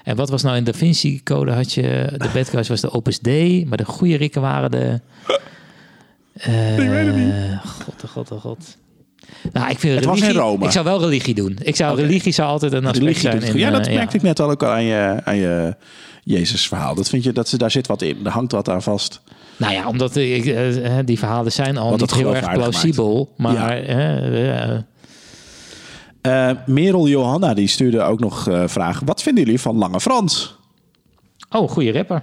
En wat was nou in Da Vinci Code? Had je, de bad guys was de Opus Dei, maar de goede rikken waren de... Ik weet het niet. God, oh god, oh god. Nou, ik vind Het was in religie, Rome. Ik zou wel religie doen. Ik zou religie zou altijd een aspect Religie zijn. in, ja, dat eh, merkte ik net al ook aan je, aan je Jezus verhaal. Dat vind je, dat, daar zit wat in. Er hangt wat aan vast. Nou ja, omdat ik, eh, eh, die verhalen zijn al Wat niet heel erg plausibel. Maar Ja. eh, eh, Eh Merel Johanna die stuurde ook nog eh vragen. Wat vinden jullie van Lange Frans? oh, goede rapper.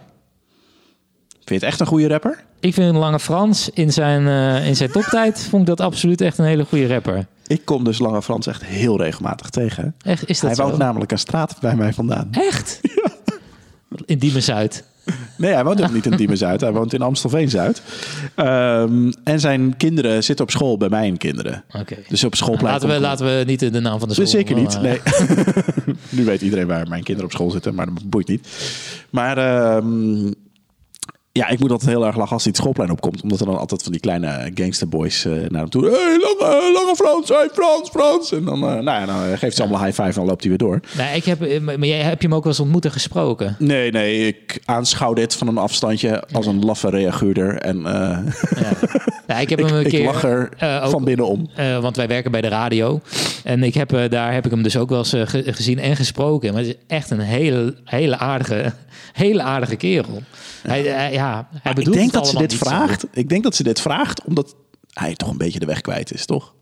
Vind je het echt een goede rapper? Ik vind Lange Frans in zijn, eh, in zijn toptijd vond ik dat absoluut echt een hele goede rapper. Ik kom dus Lange Frans echt heel regelmatig tegen. Echt, is dat Hij woont namelijk een straat bij mij vandaan. Echt? In Diemen-Zuid. Nee, hij woont ook niet in Diemen Zuid. Hij woont in Amstelveen Zuid. Ehm, en zijn kinderen zitten op school bij mijn kinderen. Oké. Dus op schoolplein. Laten we, laten we niet de naam van de school. Dus zeker niet. Nee. nu weet iedereen waar mijn kinderen op school zitten, maar dat boeit niet. Maar ehm, Ja, ik moet altijd heel erg lachen als hij het schoolplein opkomt. Omdat er dan altijd van die kleine gangsterboys eh naar hem toe... Hey, lange, lange Frans, hey, Frans, Frans. En dan, eh, nou ja, dan geeft ze allemaal high five en dan loopt hij weer door. Nee, ik heb, eh, maar jij, heb je hem ook wel eens ontmoet en gesproken? Nee, nee, ik aanschouw dit van een afstandje als een laffe reaguurder. En eh, Ja. Ja, ik heb ik, hem een ik keer... lach er eh, ook- van binnenom. Eh, want wij werken bij de radio. En ik heb, eh, daar heb ik hem dus ook wel eens eh, ge- gezien en gesproken. Maar het is echt een hele, hele, aardige, hele aardige kerel. Hij, hij- ja, hij Maar ik bedoelt denk dat ze dit zo. vraagt. Ik denk dat ze dit vraagt omdat hij toch een beetje de weg kwijt is, toch?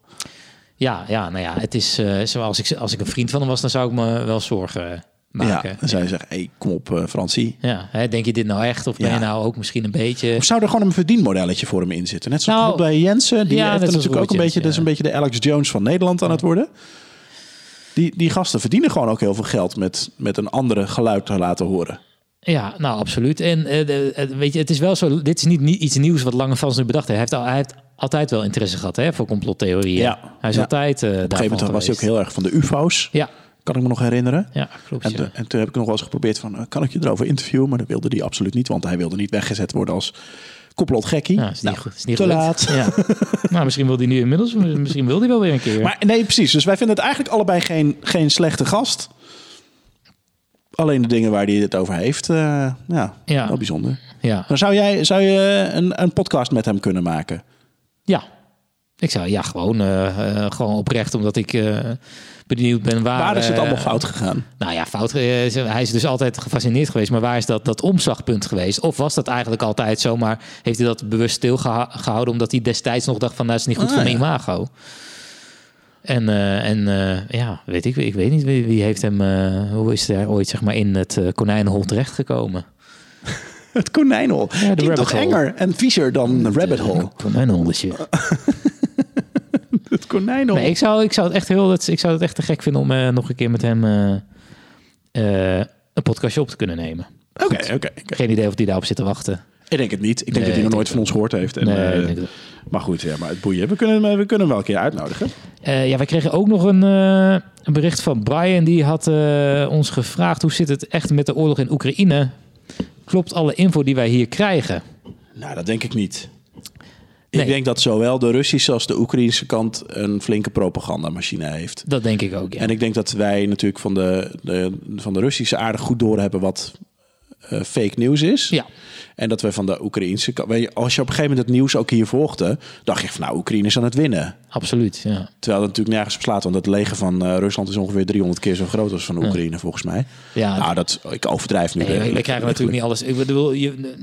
Ja, ja, nou ja, het is eh, zoals ik, als ik een vriend van hem was, dan zou ik me wel zorgen maken. Ja, dan zou je zeggen, hey, kom op eh Francie. Ja, hè, denk je dit nou echt? Of ben Ja. je nou ook misschien een beetje... Of zou er gewoon een verdienmodelletje voor hem in zitten? Net zoals Nou, bij Jensen. Die ja, heeft natuurlijk ook een beetje, dat is Jensen, een beetje de Alex Jones van Nederland aan het worden. Die, die gasten verdienen gewoon ook heel veel geld met, met een andere geluid te laten horen. Ja, nou absoluut. En eh, weet je, het is wel zo. Dit is niet, niet iets nieuws wat Lange Frans nu bedacht heeft. Hij heeft, al, hij heeft altijd wel interesse gehad hè, voor complottheorieën. Ja. Hij is Ja. altijd. eh Op een gegeven moment was hij ook heel erg van de UFO's. Ja, Kan ik me nog herinneren. ja klopt. En, ja. en toen heb ik nog wel eens geprobeerd van, eh, kan ik je erover interviewen? Maar dat wilde hij absoluut niet, want hij wilde niet weggezet worden als complotgekkie. Ja, is niet Nou, goed. Is niet te laat. Ja. nou, misschien wil hij nu inmiddels. Misschien wil hij wel weer een keer. Maar nee, precies. Dus wij vinden het eigenlijk allebei geen, geen slechte gast. Alleen de dingen waar hij het over heeft, eh, ja, Ja. wel bijzonder. ja. Maar zou jij zou je een, een podcast met hem kunnen maken? ja. Ik zou ja gewoon, eh, eh, gewoon oprecht, omdat ik benieuwd ben waar. Waar is het allemaal fout gegaan? Nou ja, fout. Hij is dus altijd gefascineerd geweest. Maar waar is dat, dat omslagpunt geweest? Of was dat eigenlijk altijd zo? Maar heeft hij dat bewust stilgehouden omdat hij destijds nog dacht van dat is niet goed Ah, voor mijn ja. imago? En, eh, en eh, ja, weet ik, ik weet niet wie, wie heeft hem, eh, hoe is hij ooit zeg maar in het konijnenhol terechtgekomen? Het konijnenhol. de Klinkt toch hole. enger en viezer dan rabbit hole? Konijnenholletje. Het konijnenhol. Nee, ik zou, ik zou het echt heel, ik zou het echt te gek vinden om nog een keer met hem een podcastje op te kunnen nemen. Oké, oké. Geen idee of die daarop zit te wachten. Ik denk het niet. Ik denk Nee, dat hij nog nooit van ons gehoord heeft. En, Nee, ik denk het- maar goed, ja, maar het boeien. We kunnen, hem- we kunnen hem wel een keer uitnodigen. Eh, ja, wij kregen ook nog een, eh, een bericht van Brian. Die had eh, ons gevraagd hoe zit het echt met de oorlog in Oekraïne? Klopt alle info die wij hier krijgen? Nou, dat denk ik niet. Nee. Ik denk dat zowel de Russische als de Oekraïnse kant een flinke propagandamachine heeft. Dat denk ik ook, ja. En ik denk dat wij natuurlijk van de, de, van de Russische aardig goed doorhebben wat eh, fake nieuws is. Ja. En dat we van de Oekraïnse kant... Als je op een gegeven moment het nieuws ook hier volgde... dacht je van nou, Oekraïne is aan het winnen. Absoluut, ja. Terwijl het natuurlijk nergens op slaat. Want het leger van eh, Rusland is ongeveer 300 keer zo groot als van Oekraïne, volgens mij. Ja, nou, dat, ik overdrijf nu. Nee, we, krijgen natuurlijk niet alles. Ik bedoel, je,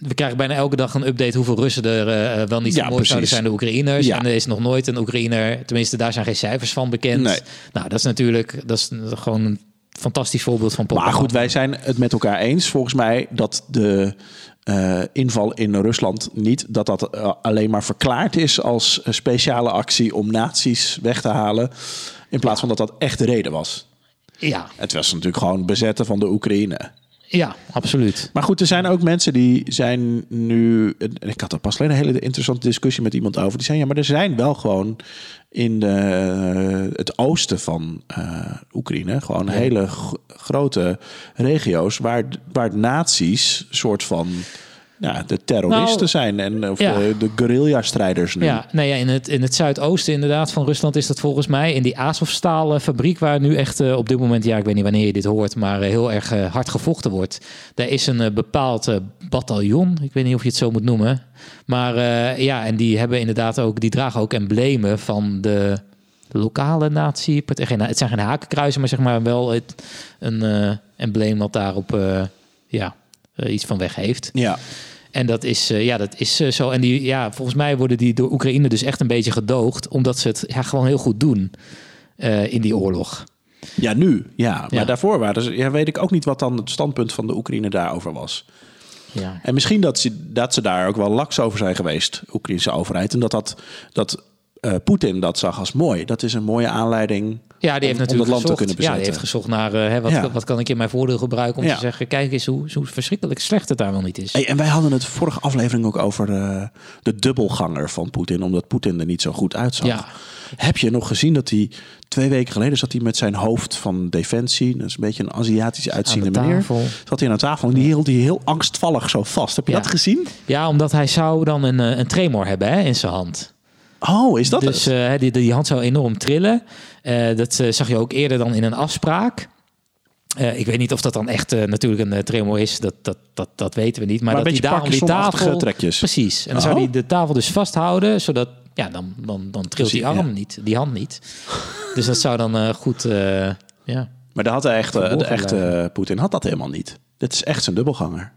we krijgen bijna elke dag een update hoeveel Russen er eh, wel niet Ja, mooi zouden zijn, de Oekraïners. Ja. En er is nog nooit een Oekraïner, tenminste daar zijn geen cijfers van bekend. Nee. Nou, dat is natuurlijk dat is gewoon een fantastisch voorbeeld van Maar propaganda. goed, wij zijn het met elkaar eens, volgens mij, dat de eh, inval in Rusland niet dat dat eh, alleen maar verklaard is als een speciale actie om nazi's weg te halen, in plaats van dat dat echt de reden was. Ja, Het was natuurlijk gewoon bezetten van de Oekraïne. Ja, absoluut. Maar goed, er zijn ook mensen die zijn nu. en Ik had er pas alleen een hele interessante discussie met iemand over. Die zei: ja, maar er zijn wel gewoon in de, het oosten van eh, Oekraïne gewoon hele g- grote regio's waar, waar nazi's soort van. Ja, de terroristen Nou, zijn en of ja. de, de guerrilla-strijders nu. Ja, nee, ja, in, het, in het zuidoosten inderdaad van Rusland is dat volgens mij in die Azovstaal fabriek waar nu echt eh, op dit moment, ja, ik weet niet wanneer je dit hoort, maar eh, heel erg eh, hard gevochten wordt. Daar is een eh, bepaald eh, bataljon, ik weet niet of je het zo moet noemen, maar eh, ja, en die hebben inderdaad ook, die dragen ook emblemen van de lokale nazi. Geen, het zijn geen hakenkruisen, maar zeg maar wel het, een eh, embleem wat daarop, eh, ja, eh, iets van weg heeft. Ja. En dat is, eh, ja, dat is eh, zo. En die, ja, volgens mij worden die door Oekraïne dus echt een beetje gedoogd, omdat ze het ja, gewoon heel goed doen eh, in die oorlog. Ja, nu. Ja, maar Ja. daarvoor waren ze, ja, weet ik ook niet wat dan het standpunt van de Oekraïne daarover was. Ja. En misschien dat ze, dat ze daar ook wel laks over zijn geweest, Oekraïnse overheid. En dat, dat, dat eh, Poetin dat zag als mooi. Dat is een mooie aanleiding Ja, die heeft om, om natuurlijk dat land te gezocht, kunnen ja, die heeft gezocht naar eh, hè, wat, Ja. wat kan ik in mijn voordeel gebruiken om Ja. te zeggen, kijk eens hoe, hoe verschrikkelijk slecht het daar wel niet is. Hey, en wij hadden het vorige aflevering ook over eh, de dubbelganger van Poetin, omdat Poetin er niet zo goed uitzag. Ja. Heb je nog gezien dat hij twee weken geleden zat hij met zijn hoofd van defensie, dat is een beetje een Aziatisch uitziende tafel. zat hij aan de tafel en die hield hij heel angstvallig zo vast. Heb je dat gezien? Ja, omdat hij zou dan een, een tremor hebben hè, in zijn hand. Oh, is dat dus het? eh, die, die hand zou enorm trillen. Eh, dat eh, zag je ook eerder dan in een afspraak. Ik weet niet of dat dan echt natuurlijk een tremor is. Dat, dat, dat, dat weten we niet. Maar, Maar dat hij daarom die tafel... trekjes. Precies. En dan Oh. zou hij de tafel dus vasthouden. Zodat, ja, dan, dan, dan trilt die arm ja. niet. Die hand niet. dus dat zou dan goed... ja. Maar de, had de echte, de Verborgen echte Poetin had dat helemaal niet. Dit is echt zijn dubbelganger.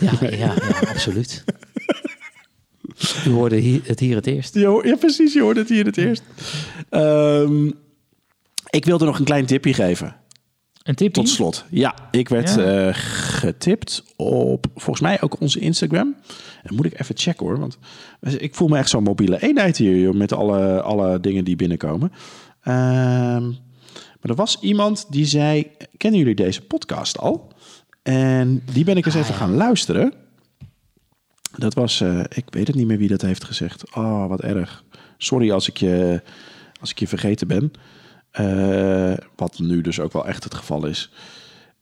Ja, ja, ja, absoluut. U hoorde het hier het eerst. Ja, precies. Je hoorde het hier het eerst. Ehm, ik wilde nog een klein tipje geven. Een tipje? Tot slot. Ja, ik werd Ja. eh, getipt op volgens mij ook onze Instagram. En moet ik even checken hoor. Want ik voel me echt zo'n mobiele eenheid hier joh, met alle, alle dingen die binnenkomen. Ehm, maar er was iemand die zei: Kennen jullie deze podcast al? En die ben ik eens even gaan luisteren. Dat was, eh, ik weet het niet meer wie dat heeft gezegd. Oh, wat erg. Sorry als ik je, als ik je vergeten ben. Eh, wat nu dus ook wel echt het geval is.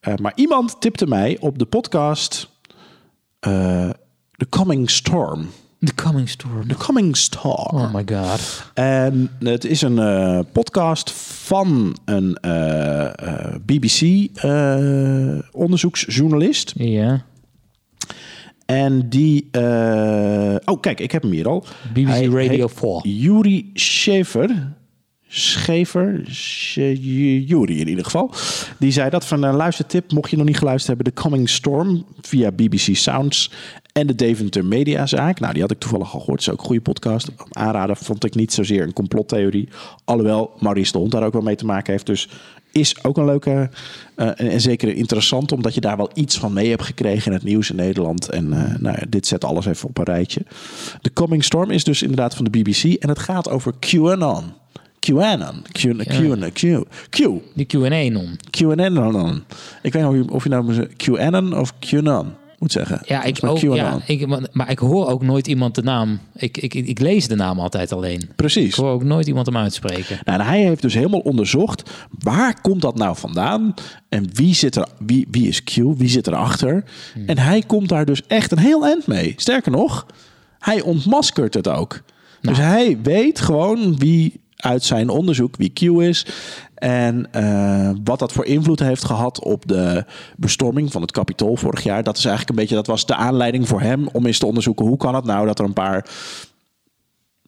Eh, maar iemand tipte mij op de podcast The Coming Storm. The Coming Storm. The Coming Storm. Oh my god. En het is een podcast van een eh, BBC-onderzoeksjournalist. Ja. En die. eh, oh, kijk, ik heb hem hier al. BBC Hij Radio heet 4. Yuri Schever. Schever. Sche- Yuri in ieder geval. Die zei dat van een luistertip. Mocht je nog niet geluisterd hebben. The Coming Storm via BBC Sounds. En de Deventer Mediazaak. Nou, die had ik toevallig al gehoord. Dat is ook een goede podcast. Aanraden vond ik niet zozeer een complottheorie. Alhoewel Maurice de Hond daar ook wel mee te maken heeft. Dus is ook een leuke eh, en, zeker interessant, omdat je daar wel iets van mee hebt gekregen in het nieuws in Nederland. En eh, nou ja, dit zet alles even op een rijtje. The Coming Storm is dus inderdaad van de BBC en het gaat over QAnon. QAnon. Q, Q, Q, Q, Die Q&A-non. QAnon. Ik weet niet of je nou QAnon of QAnon moet zeggen. Ja, ik ook, ja ik, maar- ik hoor ook nooit iemand de naam. Ik, ik, ik lees de naam altijd alleen. Ik Precies. hoor ook nooit iemand hem uitspreken. Nou, en hij heeft dus helemaal onderzocht waar komt dat nou vandaan en wie zit er, wie, wie is Q, wie zit erachter. En hij komt daar dus echt een heel eind mee. Sterker nog, hij ontmaskert het ook. Dus hij weet gewoon wie uit zijn onderzoek wie Q is en eh, wat dat voor invloed heeft gehad op de bestorming van het Capitool vorig jaar. Dat is eigenlijk een beetje, dat was de aanleiding voor hem om eens te onderzoeken hoe kan het nou dat er een paar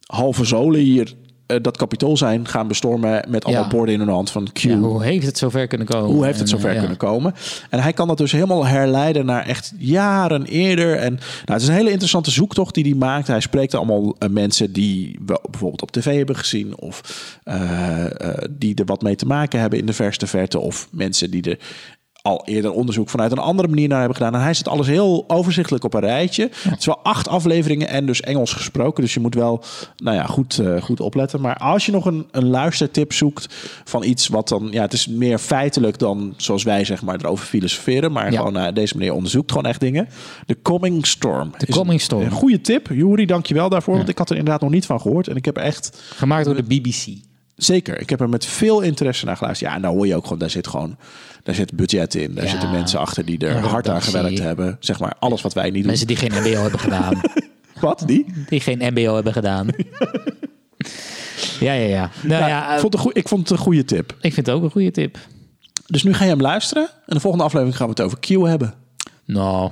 halve zolen hier eh, dat kapitool zijn gaan bestormen met allemaal Ja. borden in hun hand van Q. Ja, hoe heeft het zover kunnen komen? Hoe heeft het zover eh, ja. kunnen komen? En hij kan dat dus helemaal herleiden naar echt jaren eerder. En nou, het is een hele interessante zoektocht die hij maakt. Hij spreekt allemaal eh, mensen die we bijvoorbeeld op tv hebben gezien. Of eh, eh, die er wat mee te maken hebben in de verste verte. Of mensen die er al eerder onderzoek vanuit een andere manier naar hebben gedaan. En hij zet alles heel overzichtelijk op een rijtje. Het is wel acht afleveringen en dus Engels gesproken. Dus je moet wel nou ja, goed, eh, goed opletten. Maar als je nog een, een luistertip zoekt van iets wat dan... Ja, het is meer feitelijk dan zoals wij zeg maar erover filosoferen. Maar Ja. gewoon eh, deze meneer onderzoekt gewoon echt dingen. The Coming Storm. The is Coming Storm. Een goede tip. Juri, dank je wel daarvoor. Want ik had er inderdaad nog niet van gehoord. En ik heb echt... Gemaakt door de BBC. Zeker. Ik heb er met veel interesse naar geluisterd. Ja, nou hoor je ook gewoon, daar zit gewoon, daar zit budget in. Daar Ja. zitten mensen achter die er hard aan gewerkt hebben. Zeg maar alles wat wij niet doen. Mensen die geen MBO hebben gedaan. Wat? Die? Die geen MBO hebben gedaan. ja, ja, ja. Nou Ja, ja, ik, vond het een goe- ik vond het een goede tip. ik vind het ook een goede tip. Dus nu ga je hem luisteren. En de volgende aflevering gaan we het over Q hebben. Nou,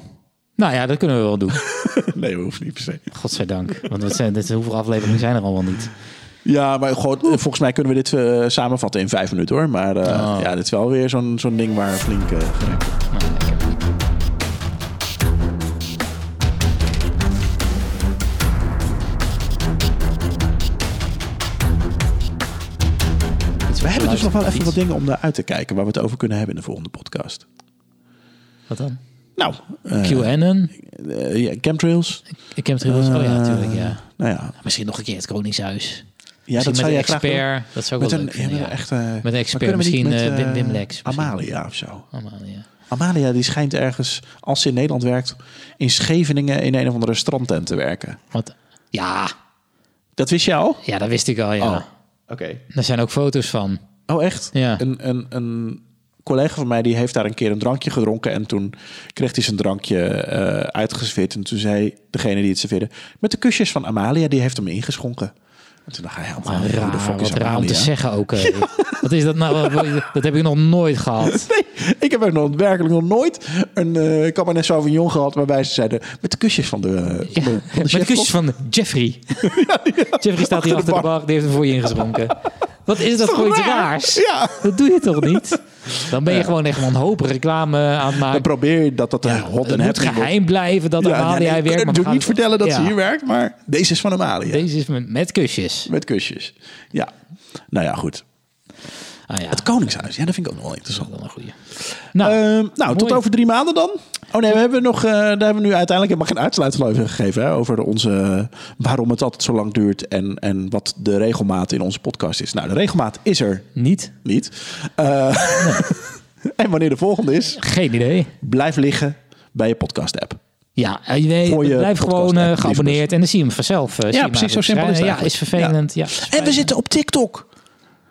nou ja, dat kunnen we wel doen. nee, we hoeven niet per se. Godzijdank. Want wat zijn, dit, hoeveel afleveringen zijn er allemaal niet? Ja, maar gewoon, eh, volgens mij kunnen we dit eh, samenvatten in vijf minuten hoor. Maar eh, Oh. ja, dit is wel weer zo'n zo'n ding waar flink... wordt. Nou, niet. we hebben dus nog wel even wat dingen om naar uit te kijken... waar we het over kunnen hebben in de volgende podcast. Wat dan? Nou, eh, QAnon? ja, chemtrails. Oh ja, natuurlijk, ja. Nou ja, Misschien nog een keer het Koningshuis. Ja Misschien dat zou met jij een expert. Dat zou ik Met wel een, leuk ja, vinden, met ja. een echt, eh, Met een expert, misschien, met, eh, Wim- eh, Wim Lex misschien. Amalia of zo. Amalia. Amalia die schijnt ergens, als ze in Nederland werkt, in Scheveningen in een of andere strandtent te werken. Wat? Ja, Dat wist je al? ja, dat wist ik al, ja. Oh, oké. Daar zijn ook foto's van. Oh, echt? Ja. Een, een, een collega van mij die heeft daar een keer een drankje gedronken. En toen kreeg hij zijn drankje eh uitgeserveerd. En toen zei degene die het serveerde... met de kusjes van Amalia, die heeft hem ingeschonken. En toen dacht hij, helemaal hoe de Raar, fuck wat raar om te zeggen ook. eh. Wat is dat nou? Dat heb ik nog nooit gehad. Nee, ik heb ook nog werkelijk nog nooit een eh Cabernet Sauvignon gehad... waarbij ze zeiden, met de kusjes van de, van de, van de Met chef. kusjes van Jeffrey. Jeffrey staat hier Achter de de bar. Die heeft hem voor je ingeschonken. Wat is dat voor iets raar? raars? Ja. Dat doe je toch niet? Dan ben je gewoon echt wanhopig reclame aan het Dan maken. probeer je dat dat een Ja, hot het en moet wordt. geheim blijven dat Ja, Amalia nee, nee, werkt. Ik maar kan niet vertellen dat ze Ja. hier werkt, maar deze is van Amalia. Deze is met, met kusjes. Met kusjes. Ja. Nou ja, goed. Ah ja, Het Koningshuis, ja, dat vind ik ook nog wel dat is interessant. wel een goeie. Nou, Ehm, nou, tot over drie maanden dan. Oh nee, we hebben nog, eh, daar hebben we nu uiteindelijk helemaal geen uitsluitsel gegeven. Hè, over de onze, waarom het altijd zo lang duurt en, en wat de regelmaat in onze podcast is. Nou, de regelmaat is er niet? niet. Eh, en wanneer de volgende is, Geen idee. blijf liggen bij je podcast app. Ja, je weet, blijf gewoon eh, geabonneerd en dan zie je hem vanzelf. eh, hem precies, zo simpel is het. Ja, is vervelend. Ja. is En we zitten op TikTok.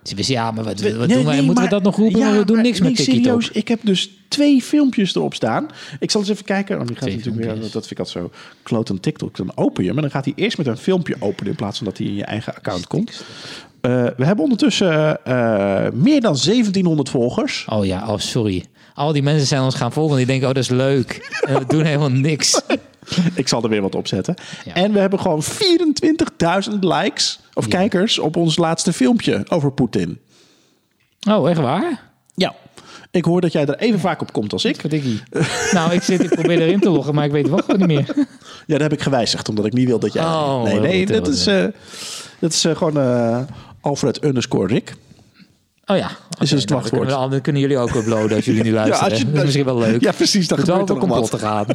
Ja, maar wat, wat Nee, doen wij? Moeten maar- we dat nog roepen? Ja, maar we doen maar- niks nee, met TikTok. serieus. Ik heb dus twee filmpjes erop staan. Ik zal eens even kijken. Want die gaat natuurlijk weer, dat vind ik altijd zo kloten TikTok. Dan open je hem en dan gaat hij eerst met een filmpje openen in plaats van dat hij in je eigen account komt. Eh, we hebben ondertussen eh, meer dan 1700 volgers. Oh ja, oh sorry. Al die mensen zijn ons gaan volgen. Die denken, oh dat is leuk. En we doen helemaal niks. Ik zal er weer wat op zetten. Ja. En we hebben gewoon 24.000 likes of Ja. kijkers op ons laatste filmpje over Poetin. Oh, echt waar? Ja. Ik hoor dat jij er even vaak op komt als ik. Verdikkie. nou, ik, zit, ik probeer erin te loggen, maar ik weet het wel gewoon niet meer. Ja, dat heb ik gewijzigd, omdat ik niet wil dat jij... Oh, nee, nee, goed, dat is, eh, dat is eh, gewoon eh, Alfred underscore Rick. Oh ja. Is Oké, dus het nou, dan kunnen, we kunnen jullie ook uploaden als jullie nu luisteren. als je- dat is misschien wel leuk. Ja, precies. Dat gebeurt over er nog wat. te gaan.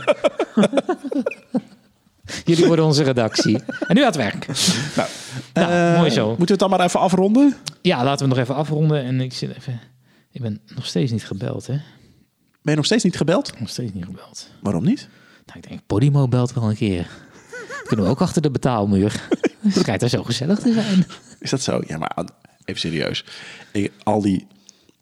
Jullie worden onze redactie. En nu aan het werk. Nou, Nou, eh, mooi zo. Moeten we het dan maar even afronden? Ja, laten we nog even afronden. En ik zit even... Ik ben nog steeds niet gebeld, hè? Ben je nog steeds niet gebeld? Nog steeds niet gebeld. Waarom niet? Nou, ik denk, Podimo belt wel een keer. Kunnen we ook achter de betaalmuur. Het schijnt er zo gezellig te zijn. Is dat zo? Ja, maar even serieus. Ik- al, die,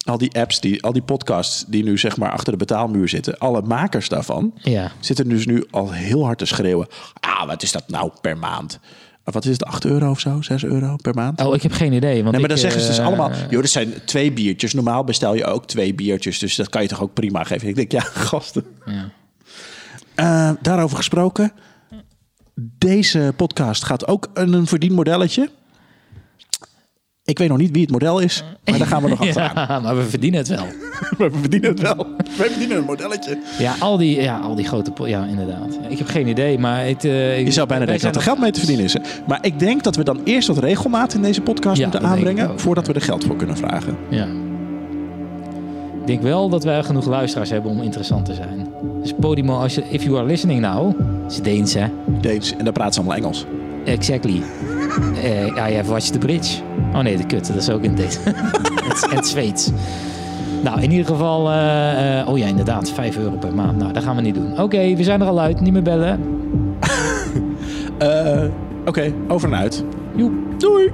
al die apps, die, al die podcasts die nu zeg maar achter de betaalmuur zitten, alle makers daarvan, Ja. zitten dus nu al heel hard te schreeuwen. Ah, wat is dat nou per maand? Ah, Wat is het, 8 euro of zo? 6 euro per maand? Oh, ik heb geen idee. Want Nee, maar ik, dan zeggen ze dus eh, allemaal... joh, dat zijn twee biertjes. Normaal bestel je ook twee biertjes. Dus dat kan je toch ook prima geven. Ik denk, ja, gasten. Ja. Eh, daarover gesproken. Deze podcast gaat ook een, een verdienmodelletje. Ik weet nog niet wie het model is. Maar daar gaan we nog achteraan. Ja, maar we verdienen het wel. We verdienen het wel. We verdienen een modelletje. Ja, al die, ja, al die grote... Ja, inderdaad. Ik heb geen idee, maar... Het, eh, Je zou bijna denken dat er geld mee te verdienen is. hè. Maar ik denk dat we dan eerst wat regelmaat in deze podcast Ja, moeten aanbrengen. ook. Voordat we er geld voor kunnen vragen. Ja. Ik denk wel dat wij genoeg luisteraars hebben om interessant te zijn. Dus Podimo, als je... If you are listening now... Het is Deens, hè? Deens. En daar praten ze allemaal Engels. Exactly. Eh I have watched the bridge. Oh nee, de kut. Dat is ook in dit. het, het Zweeds. Nou, in ieder geval... eh, eh, oh ja, inderdaad. 5 euro per maand. Nou, dat gaan we niet doen. Oké, we zijn er al uit. Niet meer bellen. Oké, over en uit. Joep. Doei.